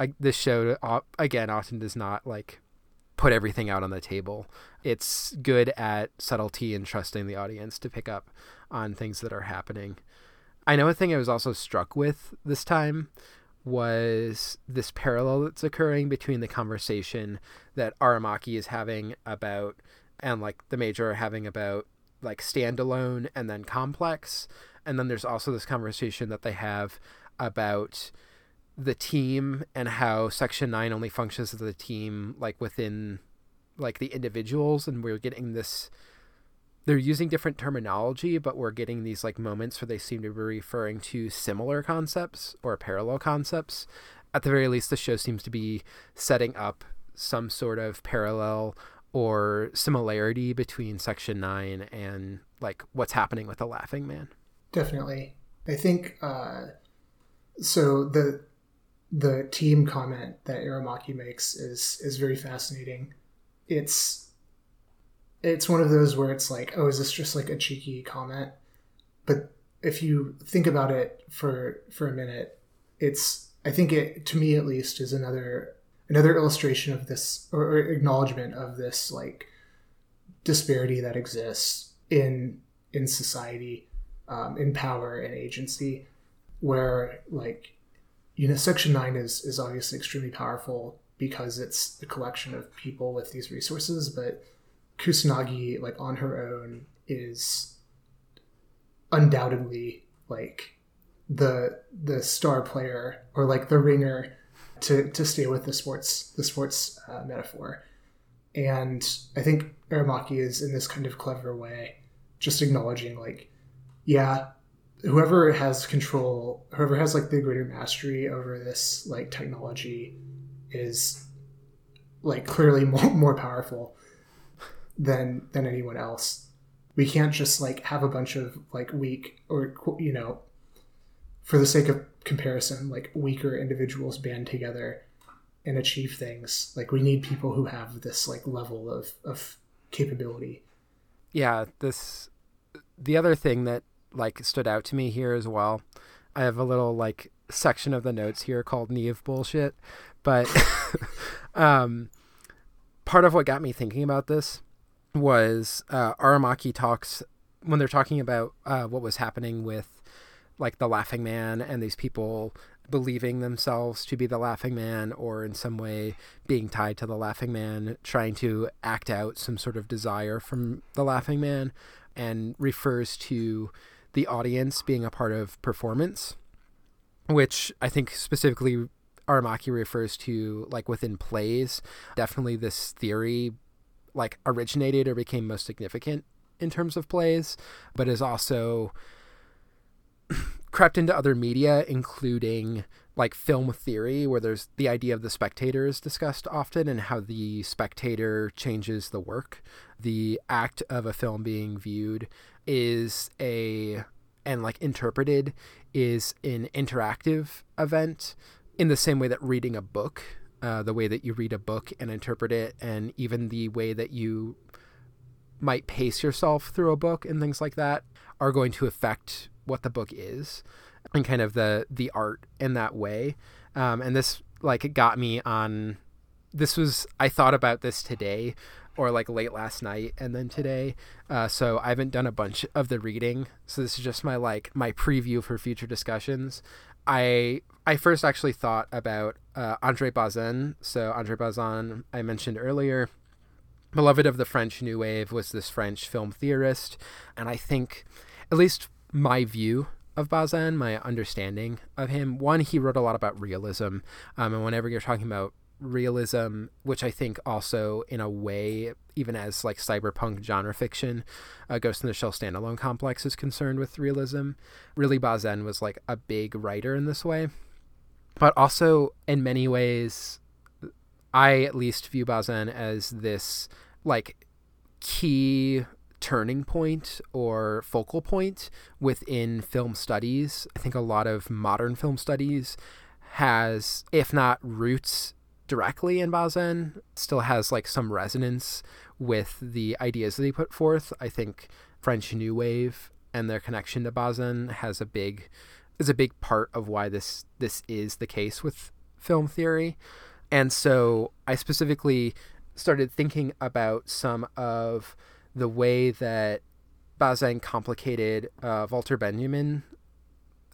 I, this show uh, again often does not like put everything out on the table. It's good at subtlety and trusting the audience to pick up on things that are happening. I know a thing I was also struck with this time was this parallel that's occurring between the conversation that Aramaki is having about and like the major are having about like standalone and then complex and then there's also this conversation that they have about the team and how section 9 only functions as a team like within like the individuals and we're getting this they're using different terminology but we're getting these like moments where they seem to be referring to similar concepts or parallel concepts. At the very least the show seems to be setting up some sort of parallel or similarity between section 9 and like what's happening with the laughing man. Definitely. I think uh so the the team comment that Aramaki makes is is very fascinating. It's it's one of those where it's like, oh, is this just like a cheeky comment? But if you think about it for for a minute, it's I think it to me at least is another another illustration of this or, or acknowledgement of this like disparity that exists in in society, um, in power and agency, where like you know, Section 9 is, is obviously extremely powerful because it's a collection of people with these resources, but Kusanagi, like on her own, is undoubtedly like the the star player or like the ringer to to stay with the sports the sports uh, metaphor. And I think Aramaki is in this kind of clever way, just acknowledging like, yeah, whoever has control, whoever has like the greater mastery over this like technology is like clearly [laughs] more, more powerful than than anyone else. We can't just like have a bunch of like weak or you know for the sake of comparison like weaker individuals band together and achieve things. Like we need people who have this like level of of capability. Yeah, this the other thing that like stood out to me here as well. I have a little like section of the notes here called Neve bullshit, but [laughs] um, part of what got me thinking about this was uh, Aramaki talks when they're talking about uh, what was happening with like the Laughing Man and these people believing themselves to be the Laughing Man or in some way being tied to the Laughing Man, trying to act out some sort of desire from the Laughing Man, and refers to the audience being a part of performance, which I think specifically Aramaki refers to like within plays. Definitely this theory like originated or became most significant in terms of plays, but is also [clears throat] crept into other media, including like film theory, where there's the idea of the spectator is discussed often and how the spectator changes the work. The act of a film being viewed is a and like interpreted is an interactive event in the same way that reading a book uh, the way that you read a book and interpret it and even the way that you might pace yourself through a book and things like that are going to affect what the book is and kind of the the art in that way. Um, and this like got me on this was i thought about this today or like late last night and then today. Uh, so I haven't done a bunch of the reading. So this is just my like my preview for future discussions. I I first actually thought about uh, Andre Bazin. So Andre Bazin, I mentioned earlier, beloved of the French New Wave, was this French film theorist, and I think, at least my view of Bazin, my understanding of him, one, he wrote a lot about realism, um, and whenever you're talking about realism, which I think also, in a way, even as like cyberpunk genre fiction, uh, Ghost in the Shell standalone complex is concerned with realism. Really, Bazin was like a big writer in this way but also in many ways i at least view bazin as this like key turning point or focal point within film studies i think a lot of modern film studies has if not roots directly in bazin still has like some resonance with the ideas that he put forth i think french new wave and their connection to bazin has a big is a big part of why this this is the case with film theory. And so I specifically started thinking about some of the way that Bazin complicated uh, Walter Benjamin,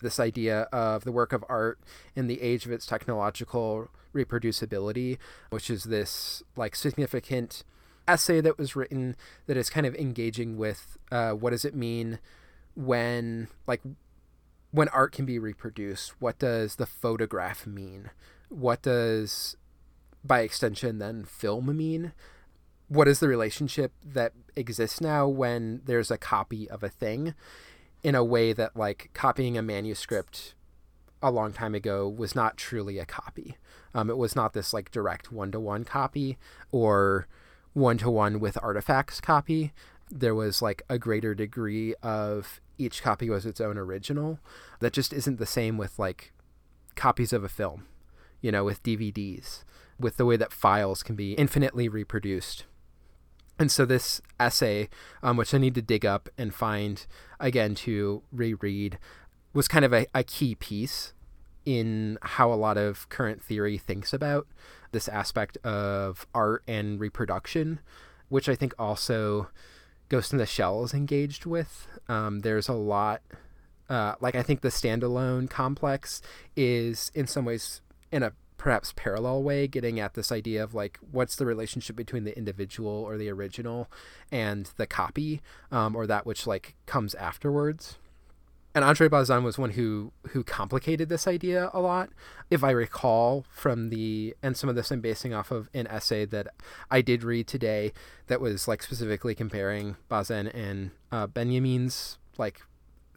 this idea of the work of art in the age of its technological reproducibility, which is this like significant essay that was written that is kind of engaging with uh, what does it mean when like when art can be reproduced, what does the photograph mean? What does, by extension, then film mean? What is the relationship that exists now when there's a copy of a thing in a way that, like, copying a manuscript a long time ago was not truly a copy? Um, it was not this, like, direct one to one copy or one to one with artifacts copy. There was, like, a greater degree of each copy was its own original. That just isn't the same with like copies of a film, you know, with DVDs, with the way that files can be infinitely reproduced. And so this essay, um, which I need to dig up and find again to reread, was kind of a, a key piece in how a lot of current theory thinks about this aspect of art and reproduction, which I think also Ghost in the Shell is engaged with. Um, there's a lot, uh, like I think the standalone complex is in some ways in a perhaps parallel way getting at this idea of like what's the relationship between the individual or the original and the copy um, or that which like comes afterwards and Andre Bazin was one who who complicated this idea a lot. If I recall from the and some of this I'm basing off of an essay that I did read today that was like specifically comparing Bazin and uh, Benjamin's like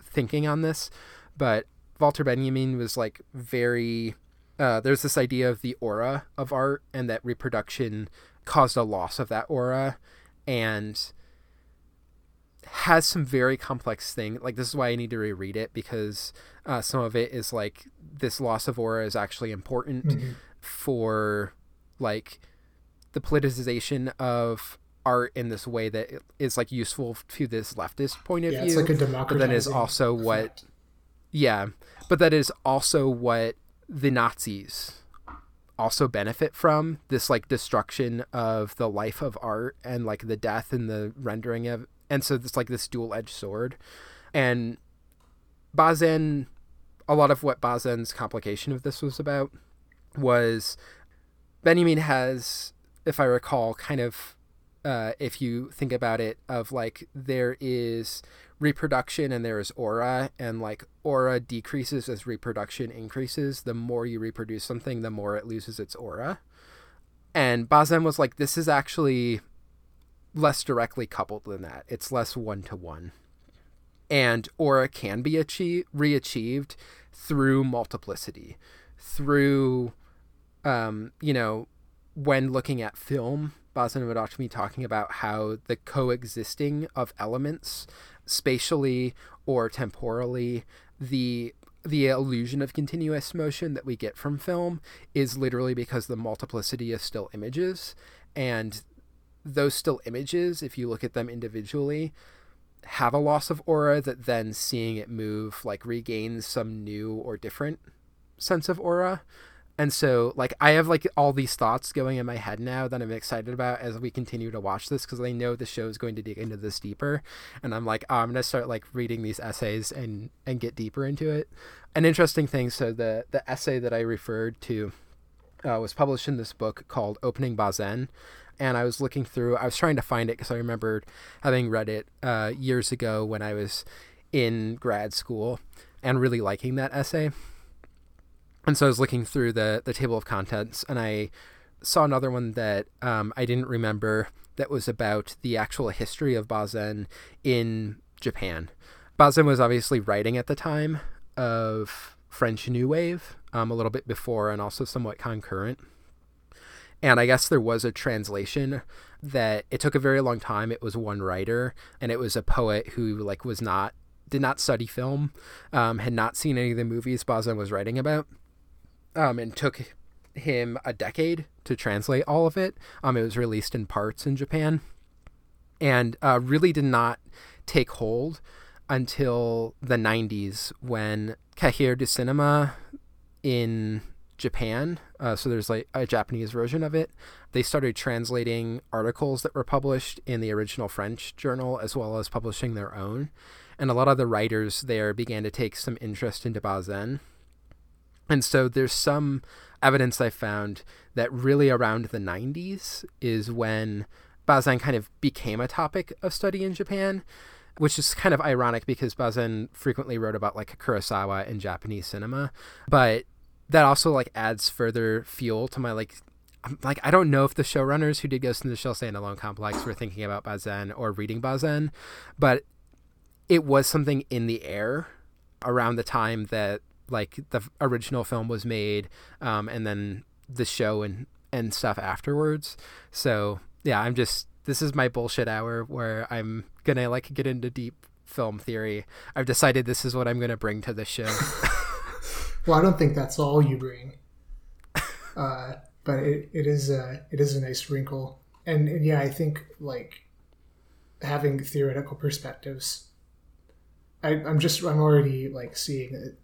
thinking on this, but Walter Benjamin was like very. Uh, there's this idea of the aura of art and that reproduction caused a loss of that aura, and has some very complex thing. Like this is why I need to reread it because uh, some of it is like this loss of aura is actually important mm-hmm. for like the politicization of art in this way that is like useful to this leftist point of yeah, view. It's like a democratizing. But that is also what, yeah, but that is also what the Nazis also benefit from this like destruction of the life of art and like the death and the rendering of and so it's like this dual edged sword. And Bazin, a lot of what Bazin's complication of this was about was Benjamin has, if I recall, kind of, uh, if you think about it, of like there is reproduction and there is aura, and like aura decreases as reproduction increases. The more you reproduce something, the more it loses its aura. And Bazin was like, this is actually less directly coupled than that. It's less one to one. And aura can be achieved, re-achieved through multiplicity, through, um, you know, when looking at film, often be talking about how the coexisting of elements, spatially or temporally, the the illusion of continuous motion that we get from film is literally because the multiplicity of still images and those still images, if you look at them individually, have a loss of aura that then seeing it move like regains some new or different sense of aura. And so, like, I have like all these thoughts going in my head now that I'm excited about as we continue to watch this because I know the show is going to dig into this deeper, and I'm like, oh, I'm gonna start like reading these essays and and get deeper into it. An interesting thing. So the the essay that I referred to uh, was published in this book called Opening Bazin, and I was looking through. I was trying to find it because I remembered having read it uh, years ago when I was in grad school and really liking that essay and so I was looking through the the table of contents, and I saw another one that um, I didn't remember that was about the actual history of Bazin in Japan. Bazin was obviously writing at the time of French New Wave, um, a little bit before, and also somewhat concurrent. And I guess there was a translation that it took a very long time. It was one writer, and it was a poet who like was not did not study film, um, had not seen any of the movies Bazin was writing about um, and took him a decade to translate all of it. Um, it was released in parts in Japan, and uh, really did not take hold until the 90s when Cahiers du Cinema in Japan, uh, so there's like a Japanese version of it, they started translating articles that were published in the original French journal as well as publishing their own. And a lot of the writers there began to take some interest into Bazin. And so there's some evidence I found that really around the 90s is when Bazin kind of became a topic of study in Japan, which is kind of ironic because Bazin frequently wrote about like Kurosawa and Japanese cinema, but that also like adds further fuel to my like like I don't know if the showrunners who did Ghost in the Shell Standalone Complex were thinking about Bazin or reading Bazin, but it was something in the air around the time that like the original film was made, um, and then the show and and stuff afterwards. So yeah, I'm just this is my bullshit hour where I'm gonna like get into deep film theory. I've decided this is what I'm gonna bring to the show. [laughs] well, I don't think that's all you bring, uh, but it, it is a it is a nice wrinkle, and, and yeah, I think like having theoretical perspectives. I, I'm just I'm already like seeing it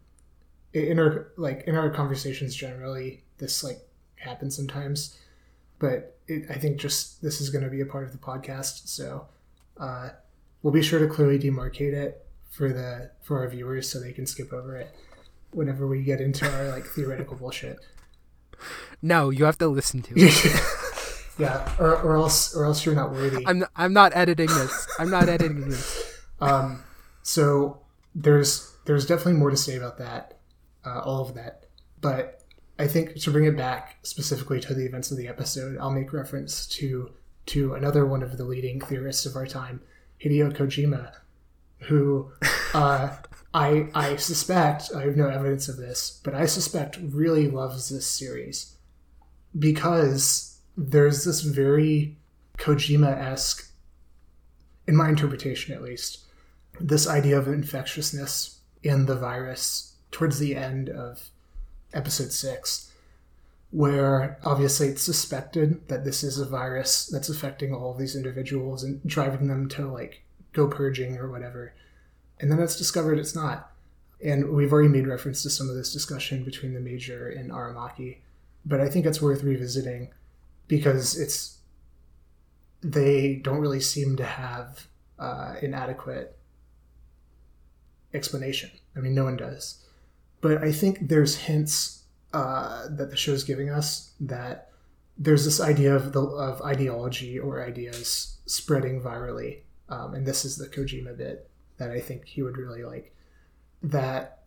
in our like in our conversations generally this like happens sometimes. But it, i think just this is going to be a part of the podcast so uh, we'll be sure to clearly demarcate it for the for our viewers so they can skip over it whenever we get into our like theoretical bullshit. No you have to listen to it. [laughs] Yeah or, or else or else you're not worthy. I'm i'm not editing this. I'm not editing this. [laughs] Um so there's there's definitely more to say about that uh, all of that. But I think to bring it back specifically to the events of the episode, I'll make reference to to another one of the leading theorists of our time, Hideo Kojima, who uh, I I suspect I have no evidence of this, but I suspect really loves this series because there's this very Kojima esque, in my interpretation at least, this idea of infectiousness in the virus towards the end of episode six, where obviously it's suspected that this is a virus that's affecting all these individuals and driving them to like go purging or whatever. And then it's discovered it's not. And we've already made reference to some of this discussion between the Major and Aramaki, but I think it's worth revisiting because it's they don't really seem to have uh, an adequate explanation. I mean, no one does but I think there's hints uh, that the show is giving us that there's this idea of the of ideology or ideas spreading virally, um, and this is the Kojima bit that I think he would really like. That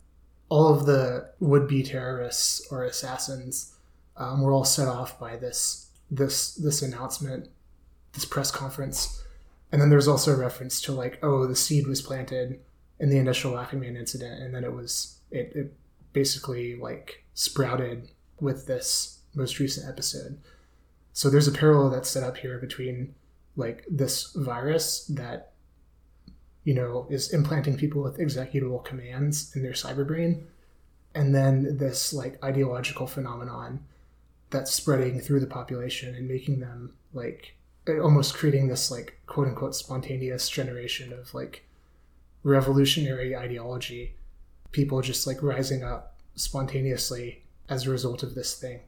all of the would-be terrorists or assassins um, were all set off by this this this announcement, this press conference, and then there's also a reference to like, oh, the seed was planted in the initial Laughing Man incident, and then it was it, it basically like sprouted with this most recent episode. So there's a parallel that's set up here between like this virus that you know is implanting people with executable commands in their cyber brain and then this like ideological phenomenon that's spreading through the population and making them like almost creating this like quote unquote spontaneous generation of like revolutionary ideology people just like rising up spontaneously as a result of this thing.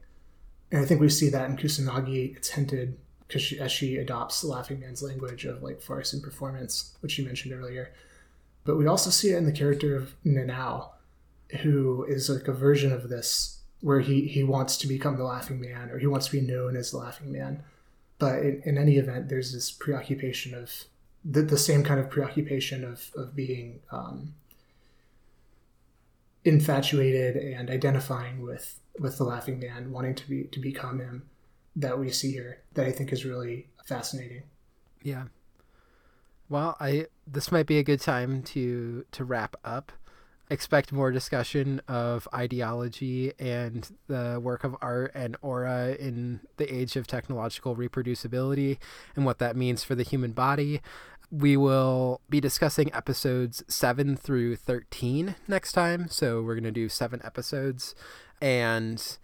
And I think we see that in Kusanagi. It's hinted because as she adopts the Laughing Man's language of like farce and performance, which you mentioned earlier. But we also see it in the character of Nanao, who is like a version of this where he, he wants to become the Laughing Man or he wants to be known as the Laughing Man. But in, in any event, there's this preoccupation of the, the same kind of preoccupation of, of being um, infatuated and identifying with with the laughing man wanting to be to become him that we see here that i think is really fascinating yeah well i this might be a good time to to wrap up expect more discussion of ideology and the work of art and aura in the age of technological reproducibility and what that means for the human body we will be discussing episodes 7 through 13 next time. So we're going to do seven episodes. And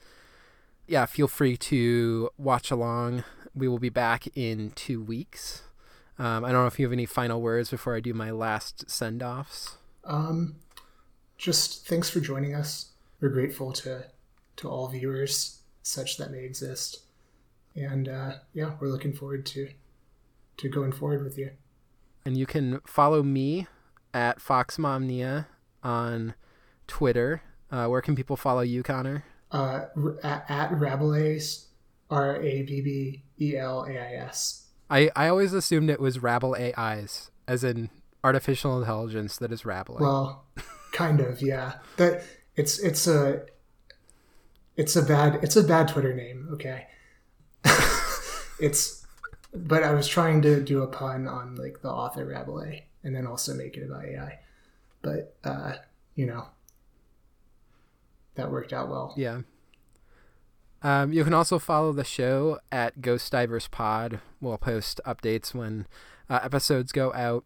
yeah, feel free to watch along. We will be back in two weeks. Um, I don't know if you have any final words before I do my last send offs. Um, just thanks for joining us. We're grateful to to all viewers, such that may exist, and uh, yeah, we're looking forward to to going forward with you and you can follow me at Foxmomnia on Twitter. Uh, where can people follow you, Connor? Uh, at, at Rabbelais, R A B B E L A I S. I, I always assumed it was Rabble AIs, as in artificial intelligence that is Rabble. Well, kind of, yeah. That it's it's a it's a bad it's a bad Twitter name. Okay, [laughs] it's but I was trying to do a pun on like the author Rabelais and then also make it about AI. But uh, you know, that worked out well. Yeah. Um, you can also follow the show at Ghost Divers Pod. We'll post updates when uh, episodes go out.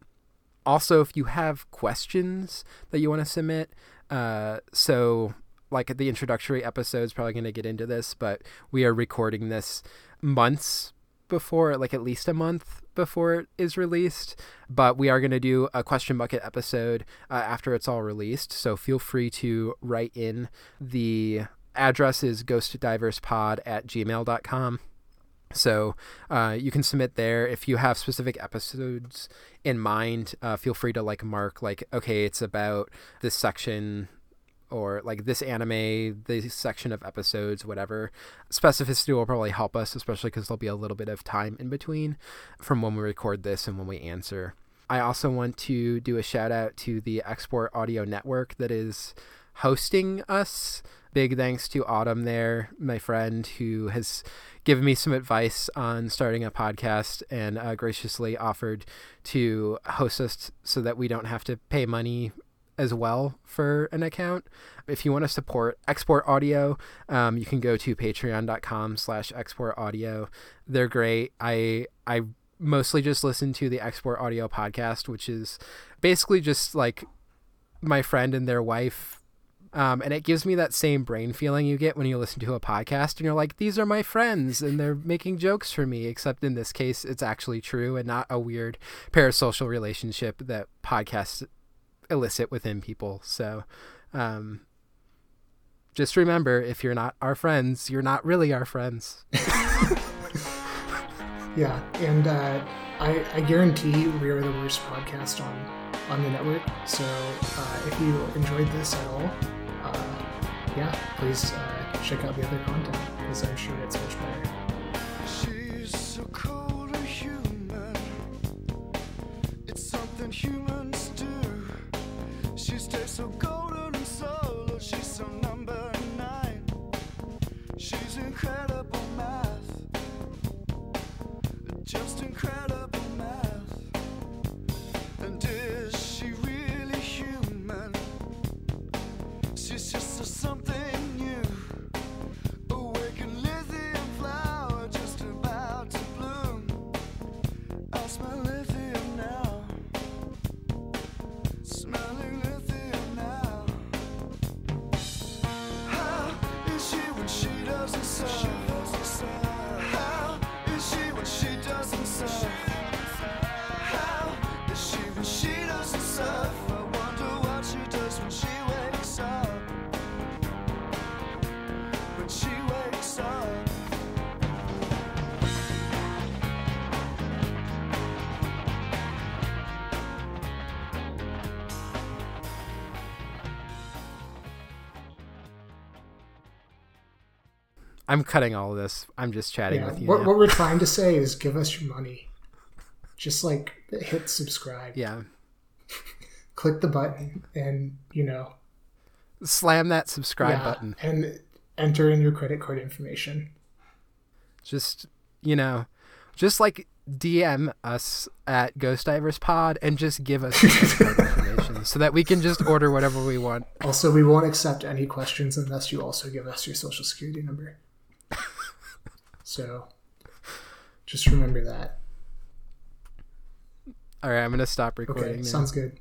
Also, if you have questions that you want to submit, uh, so like the introductory episode is probably going to get into this, but we are recording this months before, like at least a month before it is released. But we are going to do a question bucket episode uh, after it's all released. So feel free to write in. The address is ghostdiverspod at gmail.com. So uh, you can submit there if you have specific episodes in mind. Uh, feel free to like mark like okay, it's about this section or like this anime, this section of episodes, whatever. Specificity will probably help us, especially because there'll be a little bit of time in between from when we record this and when we answer. I also want to do a shout out to the Export Audio Network that is hosting us. Big thanks to Autumn there, my friend, who has given me some advice on starting a podcast and uh, graciously offered to host us so that we don't have to pay money as well for an account. If you want to support Export Audio, um, you can go to patreon.com slash export audio. They're great. I I mostly just listen to the Export Audio podcast, which is basically just like my friend and their wife. Um, and it gives me that same brain feeling you get when you listen to a podcast and you're like, these are my friends and they're making jokes for me. Except in this case, it's actually true and not a weird parasocial relationship that podcasts elicit within people. So, um, just remember if you're not our friends, you're not really our friends. [laughs] yeah, and uh, I, I guarantee we are the worst podcast on on the network. So uh, if you enjoyed this at all, uh, yeah, please uh, check out the other content because I'm sure it's much better. She's so cold and human. It's something humans She's incredible math. Just incredible math. And is she really human? She's just something I'm cutting all of this. I'm just chatting Yeah, with you. what, what we're trying to say is give us your money. Just like hit subscribe, Yeah. click the button, and you know, Slam that subscribe yeah, button. and enter in your credit card information. Just you know, just like DM us at Ghost Divers Pod and just give us your credit card [laughs] information so that we can just order whatever we want. Also, we won't accept any questions unless you also give us your social security number. So, just remember that. All right, I'm gonna stop recording Okay, now. sounds good.